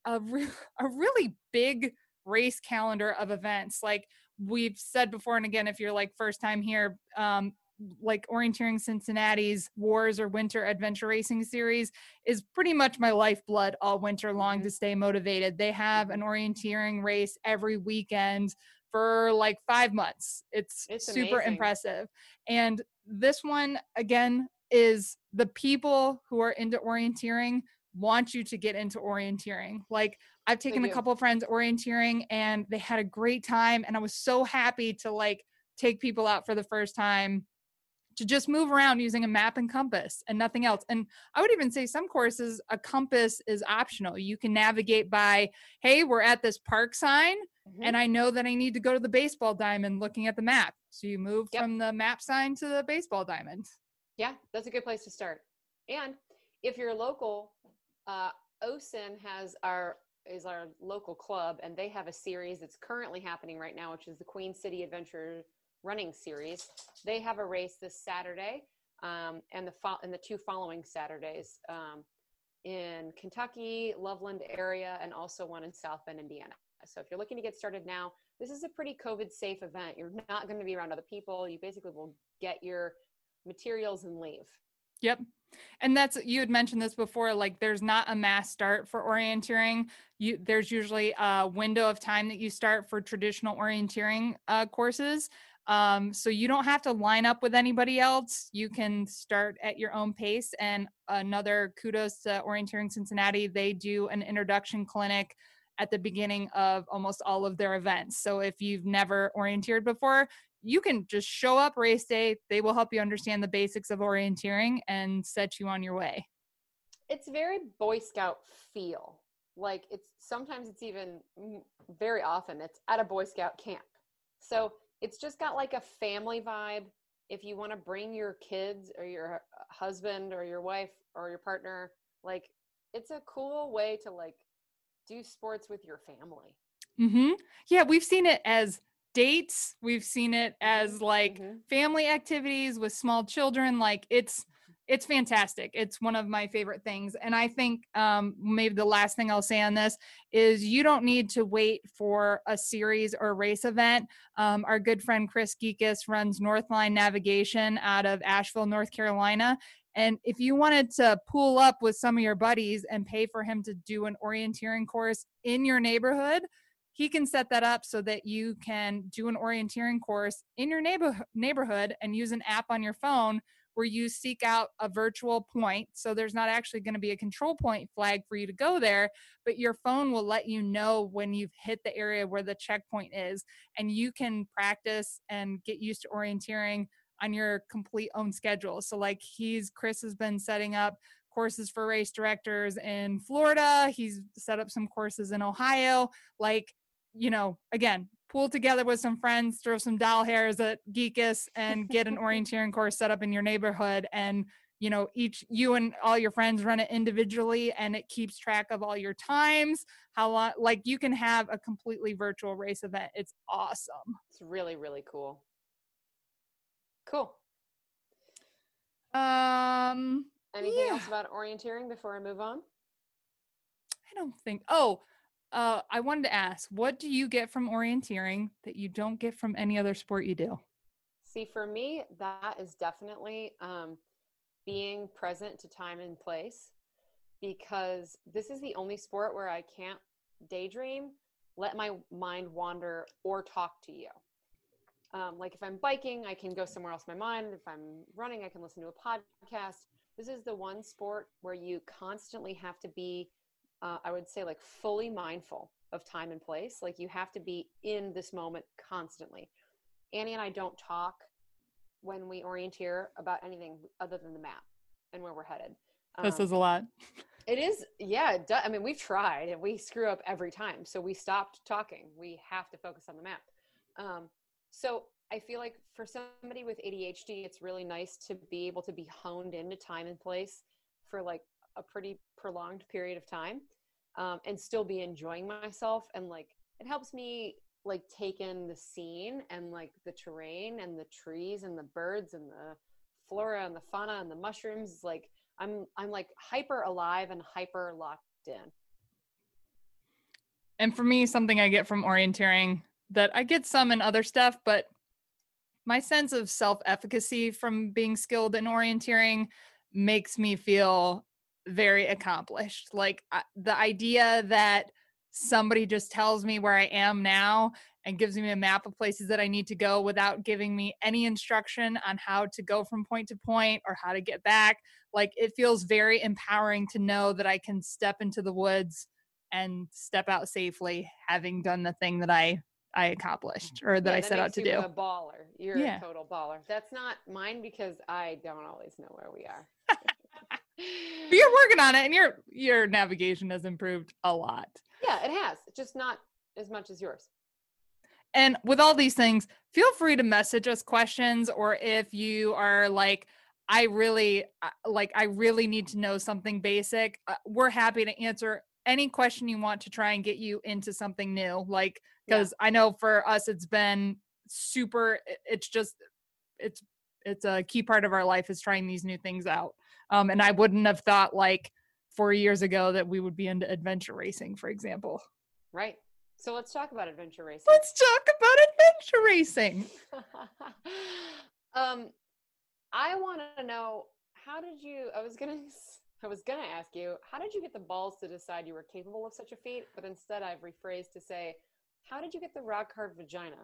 a, re- a really big race calendar of events. Like we've said before and again, if you're like first time here, um, like orienteering Cincinnati's Wars or Winter Adventure Racing series is pretty much my lifeblood all winter long mm-hmm. to stay motivated. They have an orienteering race every weekend for like five months. It's, It's super amazing. impressive. And this one, again, is the people who are into orienteering want you to get into orienteering. Like, I've taken a couple of friends orienteering and they had a great time. And I was so happy to like take people out for the first time to just move around using a map and compass and nothing else. And I would even say some courses, a compass is optional. You can navigate by, hey, we're at this park sign, Mhm. and I know that I need to go to the baseball diamond looking at the map. So you move Yep. from the map sign to the baseball diamond. Yeah, that's a good place to start. And if you're local, uh, OCIN has our is our local club, and they have a series that's currently happening right now, which is the Queen City Adventure Running Series. They have a race this Saturday, um, and the fo- and the two following Saturdays um, in Kentucky, Loveland area, and also one in South Bend, Indiana. So if you're looking to get started now, this is a pretty COVID safe event. You're not going to be around other people. You basically will get your materials and leave. Yep. And that's you had mentioned this before like there's not a mass start for orienteering. You there's usually a window of time that you start for traditional orienteering uh, courses. Um, so you don't have to line up with anybody else. You can start at your own pace. And another kudos to Orienteering Cincinnati. They do an introduction clinic at the beginning of almost all of their events. So if you've never orienteered before, you can just show up race day. They will help you understand the basics of orienteering and set you on your way. it's very boy scout feel like it's sometimes it's even mm, very often it's at a boy scout camp so it's just got like a family vibe if you want to bring your kids or your husband or your wife or your partner like it's a cool way to like do sports with your family Mm-hmm. Yeah, we've seen it as dates. We've seen it as like Mhm. family activities with small children. Like it's it's fantastic. It's one of my favorite things. And I think um, maybe the last thing I'll say on this is you don't need to wait for a series or race event. Um, our good friend Chris Geekus runs Northline Navigation out of Asheville, North Carolina. And if you wanted to pool up with some of your buddies and pay for him to do an orienteering course in your neighborhood, he can set that up so that you can do an orienteering course in your neighbor- neighborhood and use an app on your phone where you seek out a virtual point. So there's not actually going to be a control point flag for you to go there, but your phone will let you know when you've hit the area where the checkpoint is. And you can practice and get used to orienteering on your complete own schedule. So, like, he's, Chris has been setting up courses for race directors in Florida, he's set up some courses in Ohio. Like, you know, again, pool together with some friends, throw some doll hairs at Geekus and get an orienteering course set up in your neighborhood. And, you know, each you and all your friends run it individually and it keeps track of all your times, how long, like you can have a completely virtual race event. It's awesome. it's really really cool cool Um, anything Yeah. else about orienteering before i move on I don't think, oh, uh, I wanted to ask, what do you get from orienteering that you don't get from any other sport you do? See, for me, that is definitely um, being present to time and place because this is the only sport where I can't daydream, let my mind wander, or talk to you. Um, like if I'm biking, I can go somewhere else in my mind. If I'm running, I can listen to a podcast. This is the one sport where you constantly have to be, uh, I would say, like fully mindful of time and place. Like you have to be in this moment constantly. Annie and I don't talk when we orienteer about anything other than the map and where we're headed. That Um, says a lot. it is, yeah. It do, I mean, we've tried and we screw up every time. So we stopped talking. We have to focus on the map. Um, so I feel like for somebody with ADHD, it's really nice to be able to be honed into time and place for like a pretty prolonged period of time um, and still be enjoying myself. And like, it helps me like take in the scene and like the terrain and the trees and the birds and the flora and the fauna and the mushrooms. Like, I'm I'm like hyper alive and hyper locked in. And for me, something I get from orienteering that I get some in other stuff, but my sense of self efficacy from being skilled in orienteering makes me feel very accomplished. Like I, the idea that somebody just tells me where I am now and gives me a map of places that I need to go without giving me any instruction on how to go from point to point or how to get back. Like it feels very empowering to know that I can step into the woods and step out safely having done the thing that I I accomplished or that Yeah, I set out to do. A baller. You're Yeah. a total baller. That's not mine because I don't always know where we are. But you're working on it and your your navigation has improved a lot. yeah, it has. Just not as much as yours. And with all these things, feel free to message us questions or if you are like I really uh, like I really need to know something basic, uh, we're happy to answer any question you want to try and get you into something new. Like Yeah. cuz I know for us it's been super it's just it's it's a key part of our life is trying these new things out. Um and I wouldn't have thought like 4 years ago that we would be into adventure racing, for example. Right. So let's talk about adventure racing. Let's talk about adventure racing. um, I want to know how did you? I was gonna, I was gonna ask you, how did you get the balls to decide you were capable of such a feat? But instead, I've rephrased to say, how did you get the rock hard vagina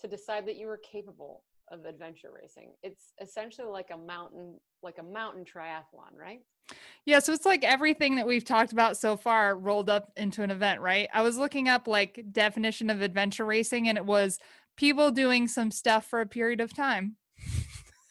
to decide that you were capable of adventure racing? It's essentially like a mountain, like a mountain triathlon, right? Yeah, so it's like everything that we've talked about so far rolled up into an event, right? I was looking up like definition of adventure racing and it was people doing some stuff for a period of time.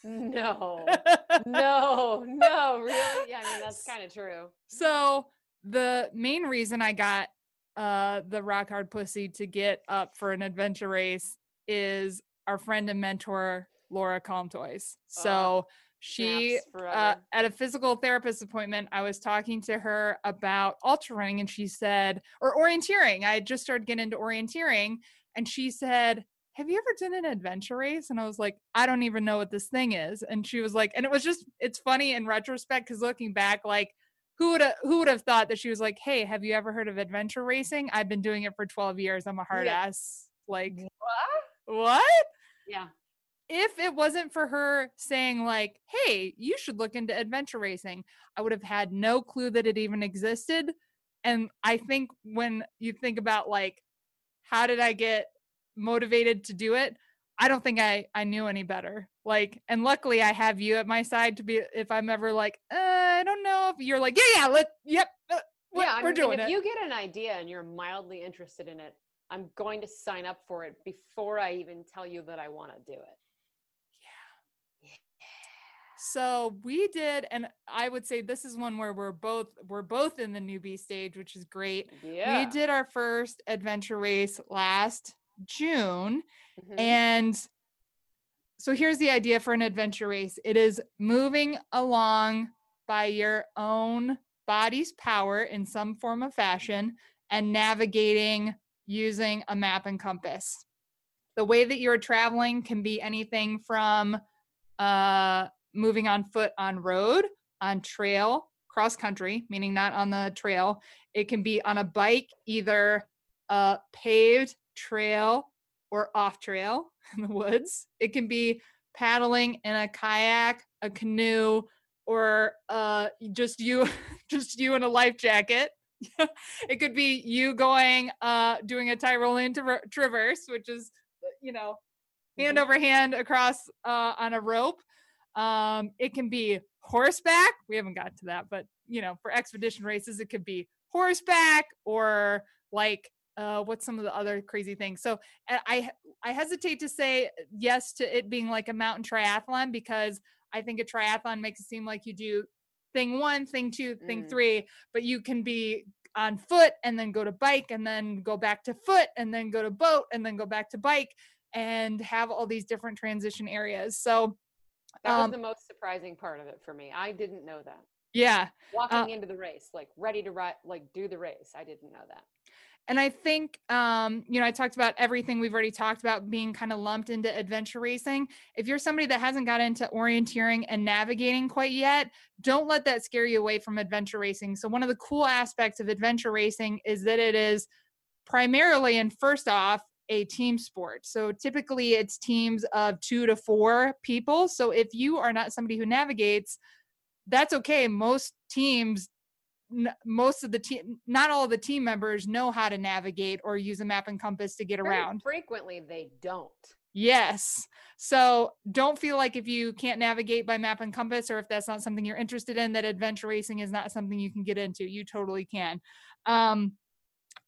No, no, no, really? Yeah, I mean that's kind of true. so the main reason I got uh the rock hard pussy to get up for an adventure race is our friend and mentor Laura Comtois. So she uh, at a physical therapist appointment, I was talking to her about ultra running, and she said, or orienteering. I had just started getting into orienteering, and she said, Have you ever done an adventure race? And I was like, I don't even know what this thing is. And she was like, and it was just, it's funny in retrospect because looking back, like, who would have who would have thought that she was like, Hey, have you ever heard of adventure racing? I've been doing it for 12 years. I'm a hard Yeah. ass. Like, What? What? Yeah. if it wasn't for her saying like hey you should look into adventure racing i would have had no clue that it even existed and i think when you think about like how did i get motivated to do it i don't think i i knew any better like and luckily i have you at my side to be if i'm ever like uh, i don't know if you're like yeah yeah let yep uh, we're, yeah, I we're mean, doing if it you get an idea and you're mildly interested in it, I'm going to sign up for it before I even tell you that I want to do it. Yeah. So we did, and I would say this is one where we're both we're both in the newbie stage, which is great. Yeah. We did our first adventure race last June, Mhm. and so here's the idea for an adventure race. It is moving along by your own body's power in some form of fashion and navigating using a map and compass. The way that you're traveling can be anything from uh, moving on foot on road, on trail, cross country, meaning not on the trail. It can be on a bike, either a paved trail or off trail in the woods. It can be paddling in a kayak, a canoe, or uh, just you, just you in a life jacket. it could be you going, uh, doing a Tyrolean traver- traverse, which is, uh, you know, hand Mhm. over hand across uh, on a rope. Um, it can be horseback. We haven't got to that, but you know, for expedition races, it could be horseback or like uh, what's some of the other crazy things. So I I hesitate to say yes to it being like a mountain triathlon because I think a triathlon makes it seem like you do thing one, thing two, thing Mm. three, but you can be on foot and then go to bike and then go back to foot and then go to boat and then go back to bike and have all these different transition areas. So That was um, the most surprising part of it for me. I didn't know that. yeah, Walking Uh, into the race, like ready to ride, like do the race. I didn't know that. And I think um, you know I talked about everything we've already talked about being kind of lumped into adventure racing. If you're somebody that hasn't got into orienteering and navigating quite yet, don't let that scare you away from adventure racing. So one of the cool aspects of adventure racing is that it is primarily and first off a team sport. So typically it's teams of 2 to 4 people. So if you are not somebody who navigates, that's okay. Most teams n- most of the team, not all of the team members know how to navigate or use a map and compass to get Very around. frequently they don't. Yes. So don't feel like if you can't navigate by map and compass or if that's not something you're interested in, that adventure racing is not something you can get into. You totally can. Um,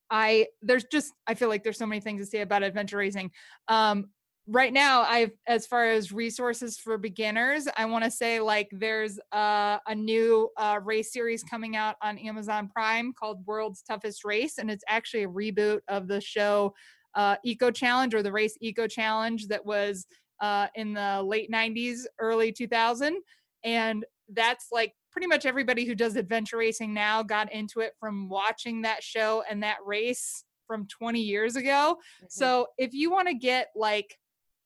I there's just I feel like there's so many things to say about adventure racing. Um, right now, I've as far as resources for beginners, I want to say like there's uh, a new uh, race series coming out on Amazon Prime called World's Toughest Race, and it's actually a reboot of the show uh, Eco Challenge or the race Eco Challenge that was uh, in the late 90s, early 2000. And that's like pretty much everybody who does adventure racing now got into it from watching that show and that race from 20 years ago. Mhm. So if you want to get like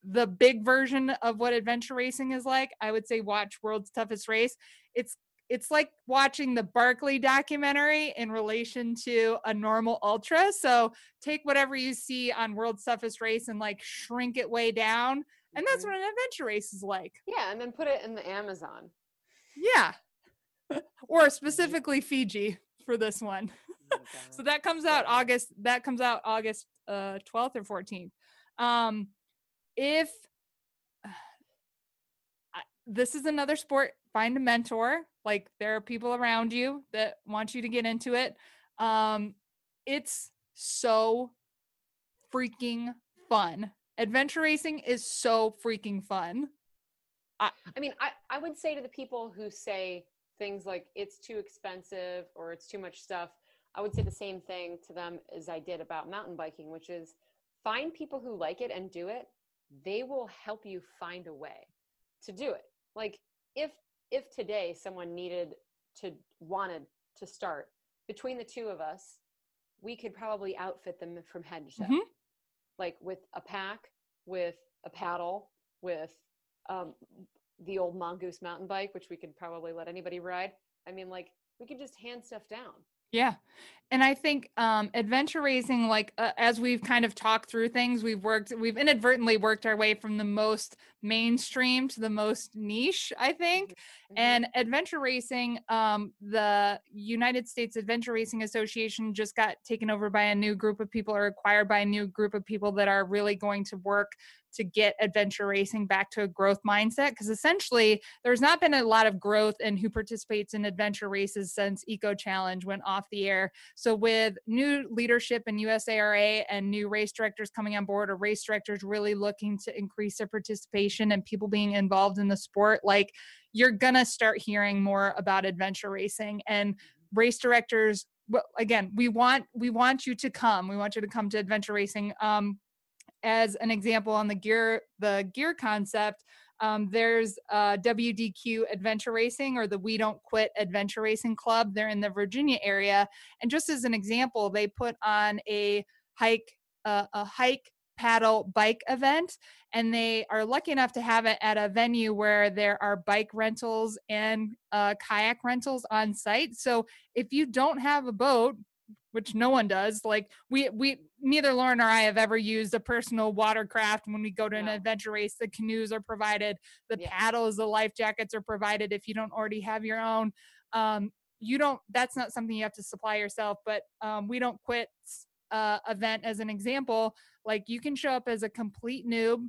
the big version of what adventure racing is like, I would say watch World's Toughest Race. It's it's like watching the Barkley documentary in relation to a normal ultra. So take whatever you see on World's Toughest Race and like shrink it way down. And that's Mhm. what an adventure race is like. yeah, and then put it in the Amazon. Yeah. or specifically Fiji for this one. Oh So that comes out August. That comes out August uh, 12th or 14th. Um, if this is another sport, find a mentor. Like there are people around you that want you to get into it. Um, it's so freaking fun. Adventure racing is so freaking fun. i, I mean, I, I would say to the people who say things like it's too expensive or it's too much stuff, I would say the same thing to them as I did about mountain biking, which is find people who like it and do it. They will help you find a way to do it. Like if if today someone needed to wanted to start between the two of us, we could probably outfit them from head to toe. Mhm. Like with a pack, with a paddle, with um, the old mongoose mountain bike, which we could probably let anybody ride. I mean, like we could just hand stuff down. Yeah. And I think um, adventure racing, like uh, as we've kind of talked through things, we've worked, we've inadvertently worked our way from the most mainstream to the most niche, I think. Mhm. And adventure racing, um, the United States Adventure Racing Association just got taken over by a new group of people or acquired by a new group of people that are really going to work to get adventure racing back to a growth mindset. Because essentially, there's not been a lot of growth in who participates in adventure races since Eco Challenge went off the air. So, with new leadership in USARA and new race directors coming on board, or race directors really looking to increase their participation and people being involved in the sport, like you're gonna start hearing more about adventure racing and race directors. Well, again, we want we want you to come. We want you to come to adventure racing. Um, as an example on the gear the gear concept um, there's uh, WDQ Adventure Racing or the We Don't Quit Adventure Racing Club. They're in the Virginia area, and just as an example, they put on a hike, uh, a hike, paddle, bike event, and they are lucky enough to have it at a venue where there are bike rentals and uh, kayak rentals on site. So if you don't have a boat, which no one does. Like we we neither Lauren nor I have ever used a personal watercraft when we go to an No. adventure race. The canoes are provided, the Yeah. paddles, the life jackets are provided if you don't already have your own. Um, you don't that's not something you have to supply yourself, but um, we don't quit uh, event as an example. Like you can show up as a complete noob.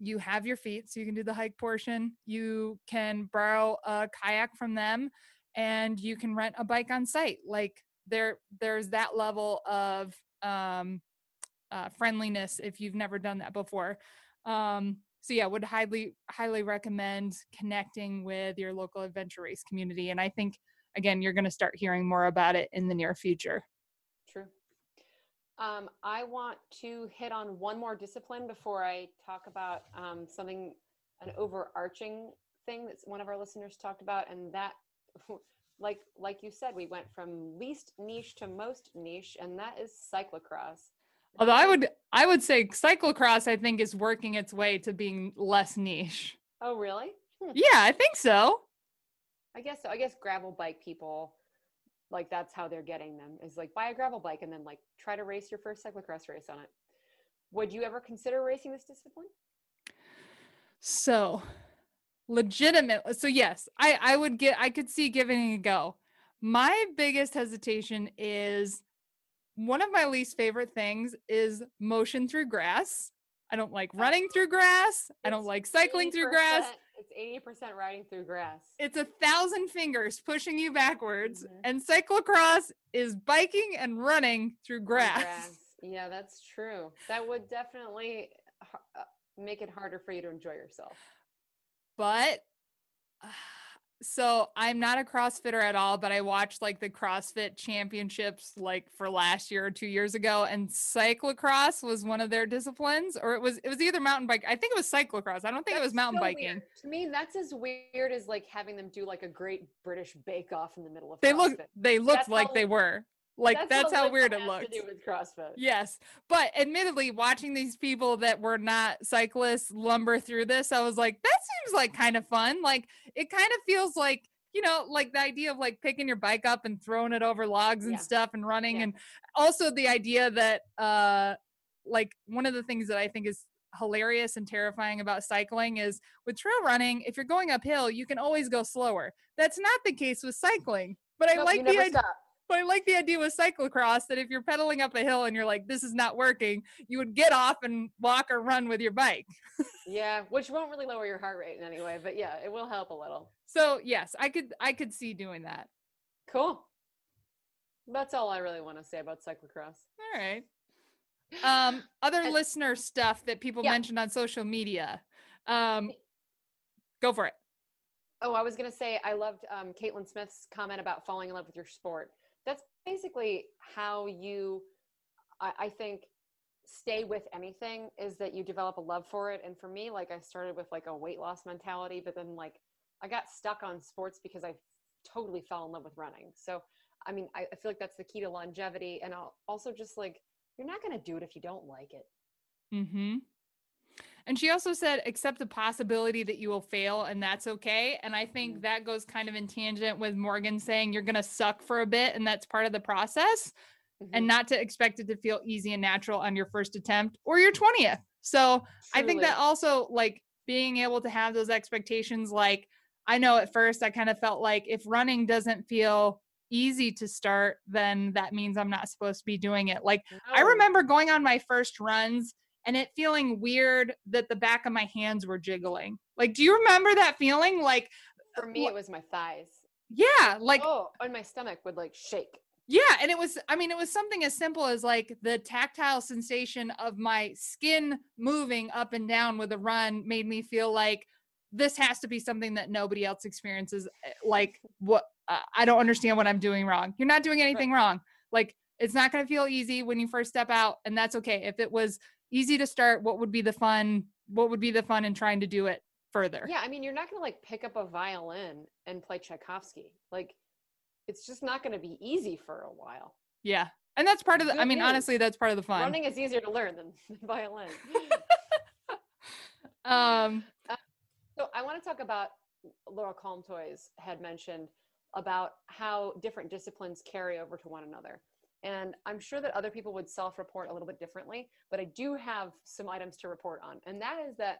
You have your feet, so you can do the hike portion. You can borrow a kayak from them, and you can rent a bike on site. Like there, there's that level of um, uh, friendliness if you've never done that before. Um, so yeah, would highly highly recommend connecting with your local adventure race community. And I think again, you're going to start hearing more about it in the near future. True. Um, I want to hit on one more discipline before I talk about um, something, an overarching thing that one of our listeners talked about, and that, like like you said, we went from least niche to most niche, and that is cyclocross. Although I would I would say cyclocross I think is working its way to being less niche. Oh, really? Hmm. Yeah, I think so. I guess so. I guess gravel bike people, like that's how they're getting them is like buy a gravel bike and then like try to race your first cyclocross race on it. Would you ever consider racing this discipline? So legitimate. So yes, I I would get I could see giving it a go. My biggest hesitation is one of my least favorite things is motion through grass. I don't like running through grass. I don't like cycling through grass. It's eighty percent riding through grass. It's a thousand fingers pushing you backwards, Mhm. and cyclocross is biking and running through On grass. Yeah, that's true. That would definitely uh, make it harder for you to enjoy yourself. But so I'm not a CrossFitter at all, but I watched like the CrossFit championships like for last year or two years ago, and cyclocross was one of their disciplines, or it was it was either mountain bike. I think it was cyclocross. I don't think it was mountain so biking. weird. To me, that's as weird as like having them do like a great British Bake Off in the middle of. They look they looked That's like how- they were. Like that's, how weird it looked. To do with CrossFit. Yes. But admittedly, watching these people that were not cyclists lumber through this, I was like, that seems like kind of fun. Like it kind of feels like, you know, like the idea of like picking your bike up and throwing it over logs and Yeah. stuff and running. Yeah. And also the idea that uh like one of the things that I think is hilarious and terrifying about cycling is with trail running, if you're going uphill, you can always go slower. That's not the case with cycling. But I Nope, like the idea stop. But I like the idea with cyclocross that if you're pedaling up a hill and you're like, this is not working, you would get off and walk or run with your bike. Yeah, which won't really lower your heart rate in any way, but yeah, it will help a little. So yes, I could I could see doing that. Cool. That's all I really want to say about cyclocross. All right. Um, other And- listener stuff that people Yeah. mentioned on social media. Um, go for it. Oh, I was gonna say I loved um, Caitlin Smith's comment about falling in love with your sport. Basically how you, I, I think, stay with anything is that you develop a love for it. And for me, like I started with like a weight loss mentality, but then like I got stuck on sports because I totally fell in love with running. So I mean, I, I feel like that's the key to longevity, and I'll also just like you're not gonna do it if you don't like it. Mm-hmm. And she also said, accept the possibility that you will fail and that's okay. And I think Mm. that goes kind of in tangent with Morgan saying you're going to suck for a bit and that's part of the process. and Mhm. not to expect it to feel easy and natural on your first attempt or your 20th. So I think that also like being able to have those expectations, like I know at first I kind of felt like if running doesn't feel easy to start, then that means I'm not supposed to be doing it. Like I remember going on my first runs and it feeling weird that the back of my hands were jiggling. Like, do you remember that feeling? Like, for me it was my thighs. yeah, like oh, and my stomach would like shake. Yeah, and it was I mean it was something as simple as like the tactile sensation of my skin moving up and down with a run made me feel like this has to be something that nobody else experiences eh, like what uh, I don't understand what I'm doing wrong. You're not doing anything wrong. Like it's not going to feel easy when you first step out and that's okay. If it was easy to start, what would be the fun what would be the fun in trying to do it further? Yeah, I mean, you're not going to like pick up a violin and play Tchaikovsky. Like, it's just not going to be easy for a while. Yeah. And that's part of the I mean news. honestly that's part of the fun. Running is easier to learn than violin. um so I want to talk about Laura Calmtoys had mentioned about how different disciplines carry over to one another. And I'm sure that other people would self report a little bit differently, but I do have some items to report on. And that is that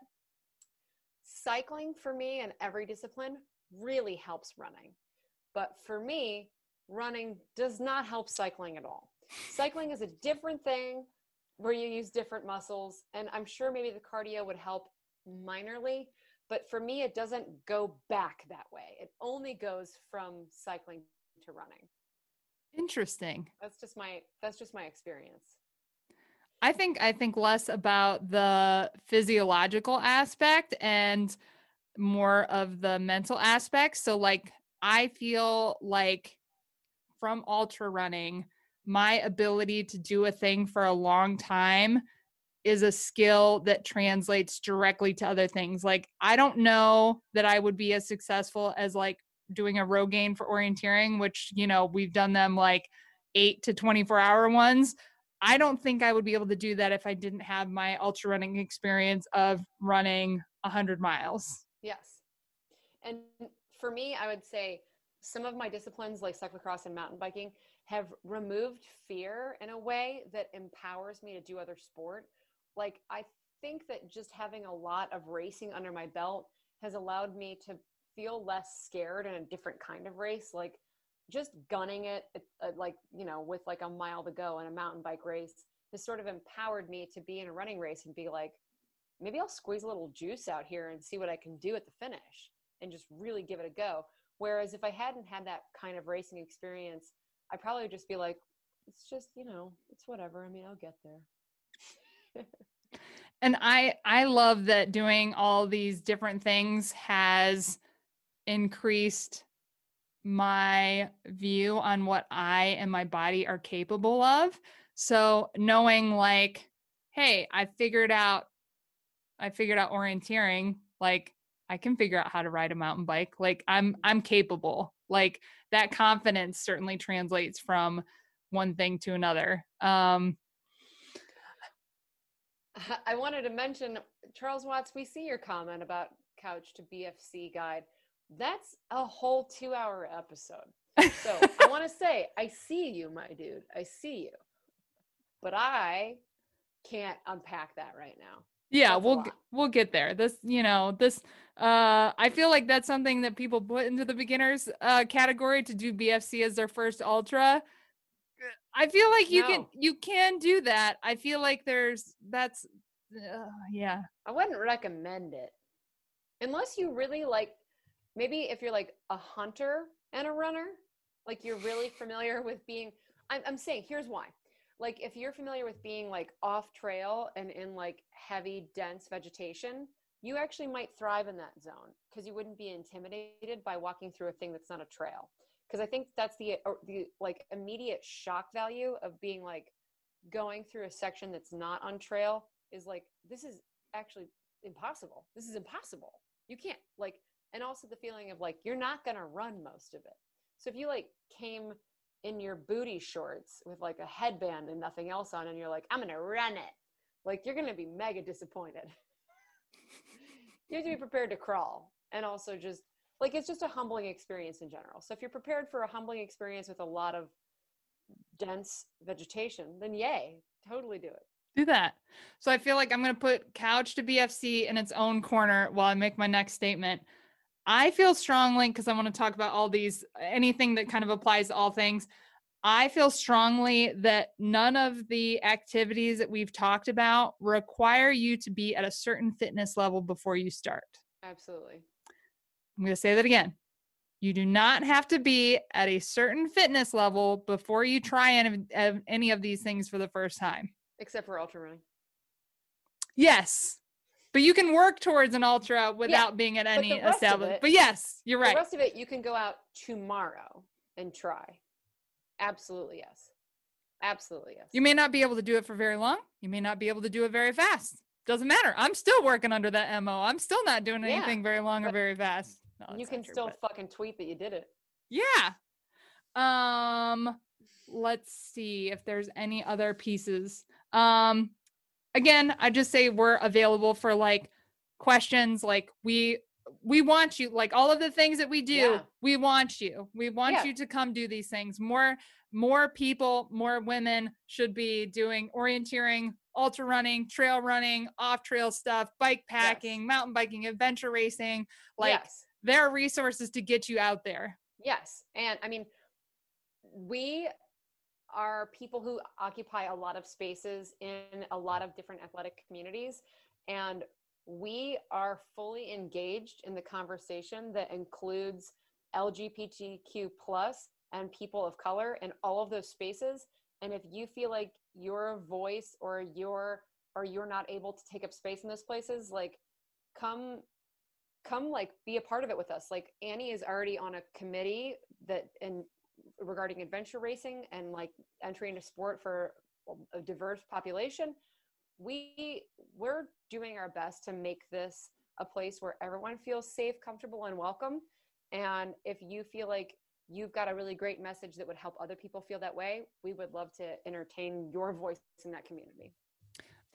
cycling for me and every discipline really helps running. But for me, running does not help cycling at all. Cycling is a different thing where you use different muscles. And I'm sure maybe the cardio would help minorly, but for me, it doesn't go back that way. It only goes from cycling to running. Interesting. That's just my that's just my experience. I think I think less about the physiological aspect and more of the mental aspect. So like I feel like from ultra running, my ability to do a thing for a long time is a skill that translates directly to other things. Like I don't know that I would be as successful as like doing a row Rogaine for orienteering, which, you know, we've done them like 8 to 24 hour ones. I don't think I would be able to do that if I didn't have my ultra running experience of running 100 miles. Yes. And for me, I would say some of my disciplines like cyclocross and mountain biking have removed fear in a way that empowers me to do other sport. Like I think that just having a lot of racing under my belt has allowed me to feel less scared in a different kind of race. Like just gunning it uh, like you know with like a mile to go in a mountain bike race has sort of empowered me to be in a running race and be like maybe i'll squeeze a little juice out here and see what i can do at the finish and just really give it a go whereas if i hadn't had that kind of racing experience I'd probably just be like it's just you know it's whatever i mean i'll get there and i i love that doing all these different things has increased my view on what I and my body are capable of. So knowing like, hey, I figured out I figured out orienteering, like I can figure out how to ride a mountain bike. Like I'm I'm capable. Like that confidence certainly translates from one thing to another. Um I wanted to mention Charles Watts, we see your comment about couch to BFC guide. That's a whole two hour episode. So I want to say, I see you, my dude. I see you. But I can't unpack that right now. Yeah, that's we'll we'll get there. This, you know, this uh I feel like that's something that people put into the beginners uh category to do BFC as their first ultra. I feel like you no. can you can do that. I feel like there's that's uh, yeah. I wouldn't recommend it. Unless you really like maybe if you're like a hunter and a runner, like you're really familiar with being, I'm, I'm saying, here's why. Like if you're familiar with being like off trail and in like heavy, dense vegetation, you actually might thrive in that zone because you wouldn't be intimidated by walking through a thing that's not a trail. Because I think that's the, the like immediate shock value of being like going through a section that's not on trail is like, this is actually impossible. This is impossible. You can't like and also the feeling of like you're not going to run most of it so if you like came in your booty shorts with like a headband and nothing else on and you're like i'm going to run it like you're going to be mega disappointed you have to be prepared to crawl and also just like it's just a humbling experience in general so if you're prepared for a humbling experience with a lot of dense vegetation then yay totally do it do that. So I feel like I'm going to put couch to BFC in its own corner while I make my next statement. I feel strongly because I want to talk about all these, anything that kind of applies to all things. I feel strongly that none of the activities that we've talked about require you to be at a certain fitness level before you start. Absolutely. I'm going to say that again. You do not have to be at a certain fitness level before you try any, any of these things for the first time. Except for ultra running. Yes but you can work towards an ultra without yeah, being at any established. But yes, you're right. The rest of it you can go out tomorrow and try. Absolutely yes. Absolutely yes. You may not be able to do it for very long. You may not be able to do it very fast. Doesn't matter. I'm still working under that MO. I'm still not doing anything yeah, very long or very fast. No, you can true, still but... fucking tweet that you did it. Yeah. Um let's see if there's any other pieces. Um again, I just say we're available for like questions. Like we we want you like all of the things that we do yeah. we want you we want yeah. you to come do these things more more people more women should be doing orienteering ultra running trail running off trail stuff bike packing yes. mountain biking adventure racing like yes. there are resources to get you out there yes and i mean we are people who occupy a lot of spaces in a lot of different athletic communities. And we are fully engaged in the conversation that includes LGBTQ plus and people of color in all of those spaces. And if you feel like your voice or your or you're not able to take up space in those places, like come come like be a part of it with us. Like Annie is already on a committee that and regarding adventure racing and like entry into sport for a diverse population we we're doing our best to make this a place where everyone feels safe comfortable and welcome and if you feel like you've got a really great message that would help other people feel that way we would love to entertain your voice in that community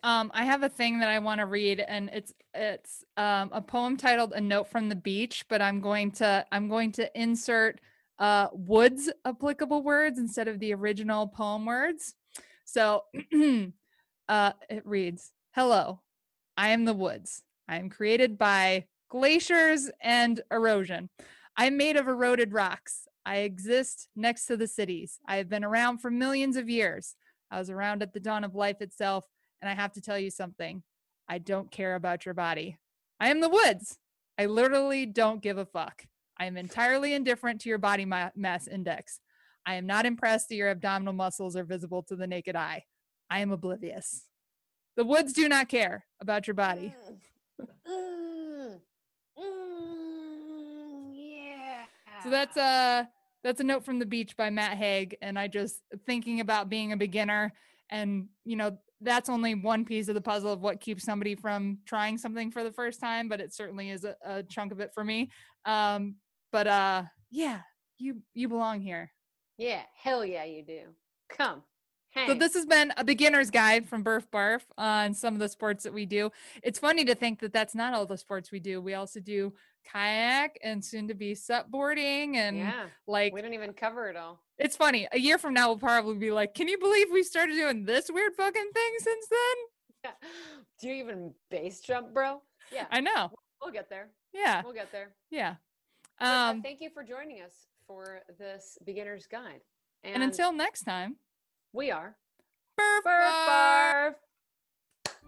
um, I have a thing that I want to read, and it's it's um, a poem titled "A Note from the Beach." But I'm going to I'm going to insert uh, Wood's applicable words instead of the original poem words. So uh, it reads Hello, I am the woods. I am created by glaciers and erosion. I'm made of eroded rocks. I exist next to the cities. I have been around for millions of years. I was around at the dawn of life itself, and I have to tell you something. I don't care about your body. I am the woods. I literally don't give a fuck. I am entirely indifferent to your body mass index. I am not impressed that your abdominal muscles are visible to the naked eye. I am oblivious. The woods do not care about your body. Mm. Mm, yeah. So that's a that's a note from the beach by Matt Haig, and I just thinking about being a beginner, and you know that's only one piece of the puzzle of what keeps somebody from trying something for the first time, but it certainly is a, a chunk of it for me. Um, but uh, yeah, you you belong here. Yeah, hell yeah, you do. Come. Hang. So this has been a beginner's guide from Burf Barf on some of the sports that we do. It's funny to think that that's not all the sports we do. We also do kayak and soon to be supboarding and yeah, like we don't even cover it all. it's funny. A year from now we'll probably be like, "Can you believe we started doing this weird fucking thing since then?" Yeah. Do you even base jump, bro? Yeah, I know. we'll get there. Yeah. We'll get there. Yeah. Uh, Um thank you for joining us for this beginner's guide. and until next time, we are Burf Burf Barf. Barf.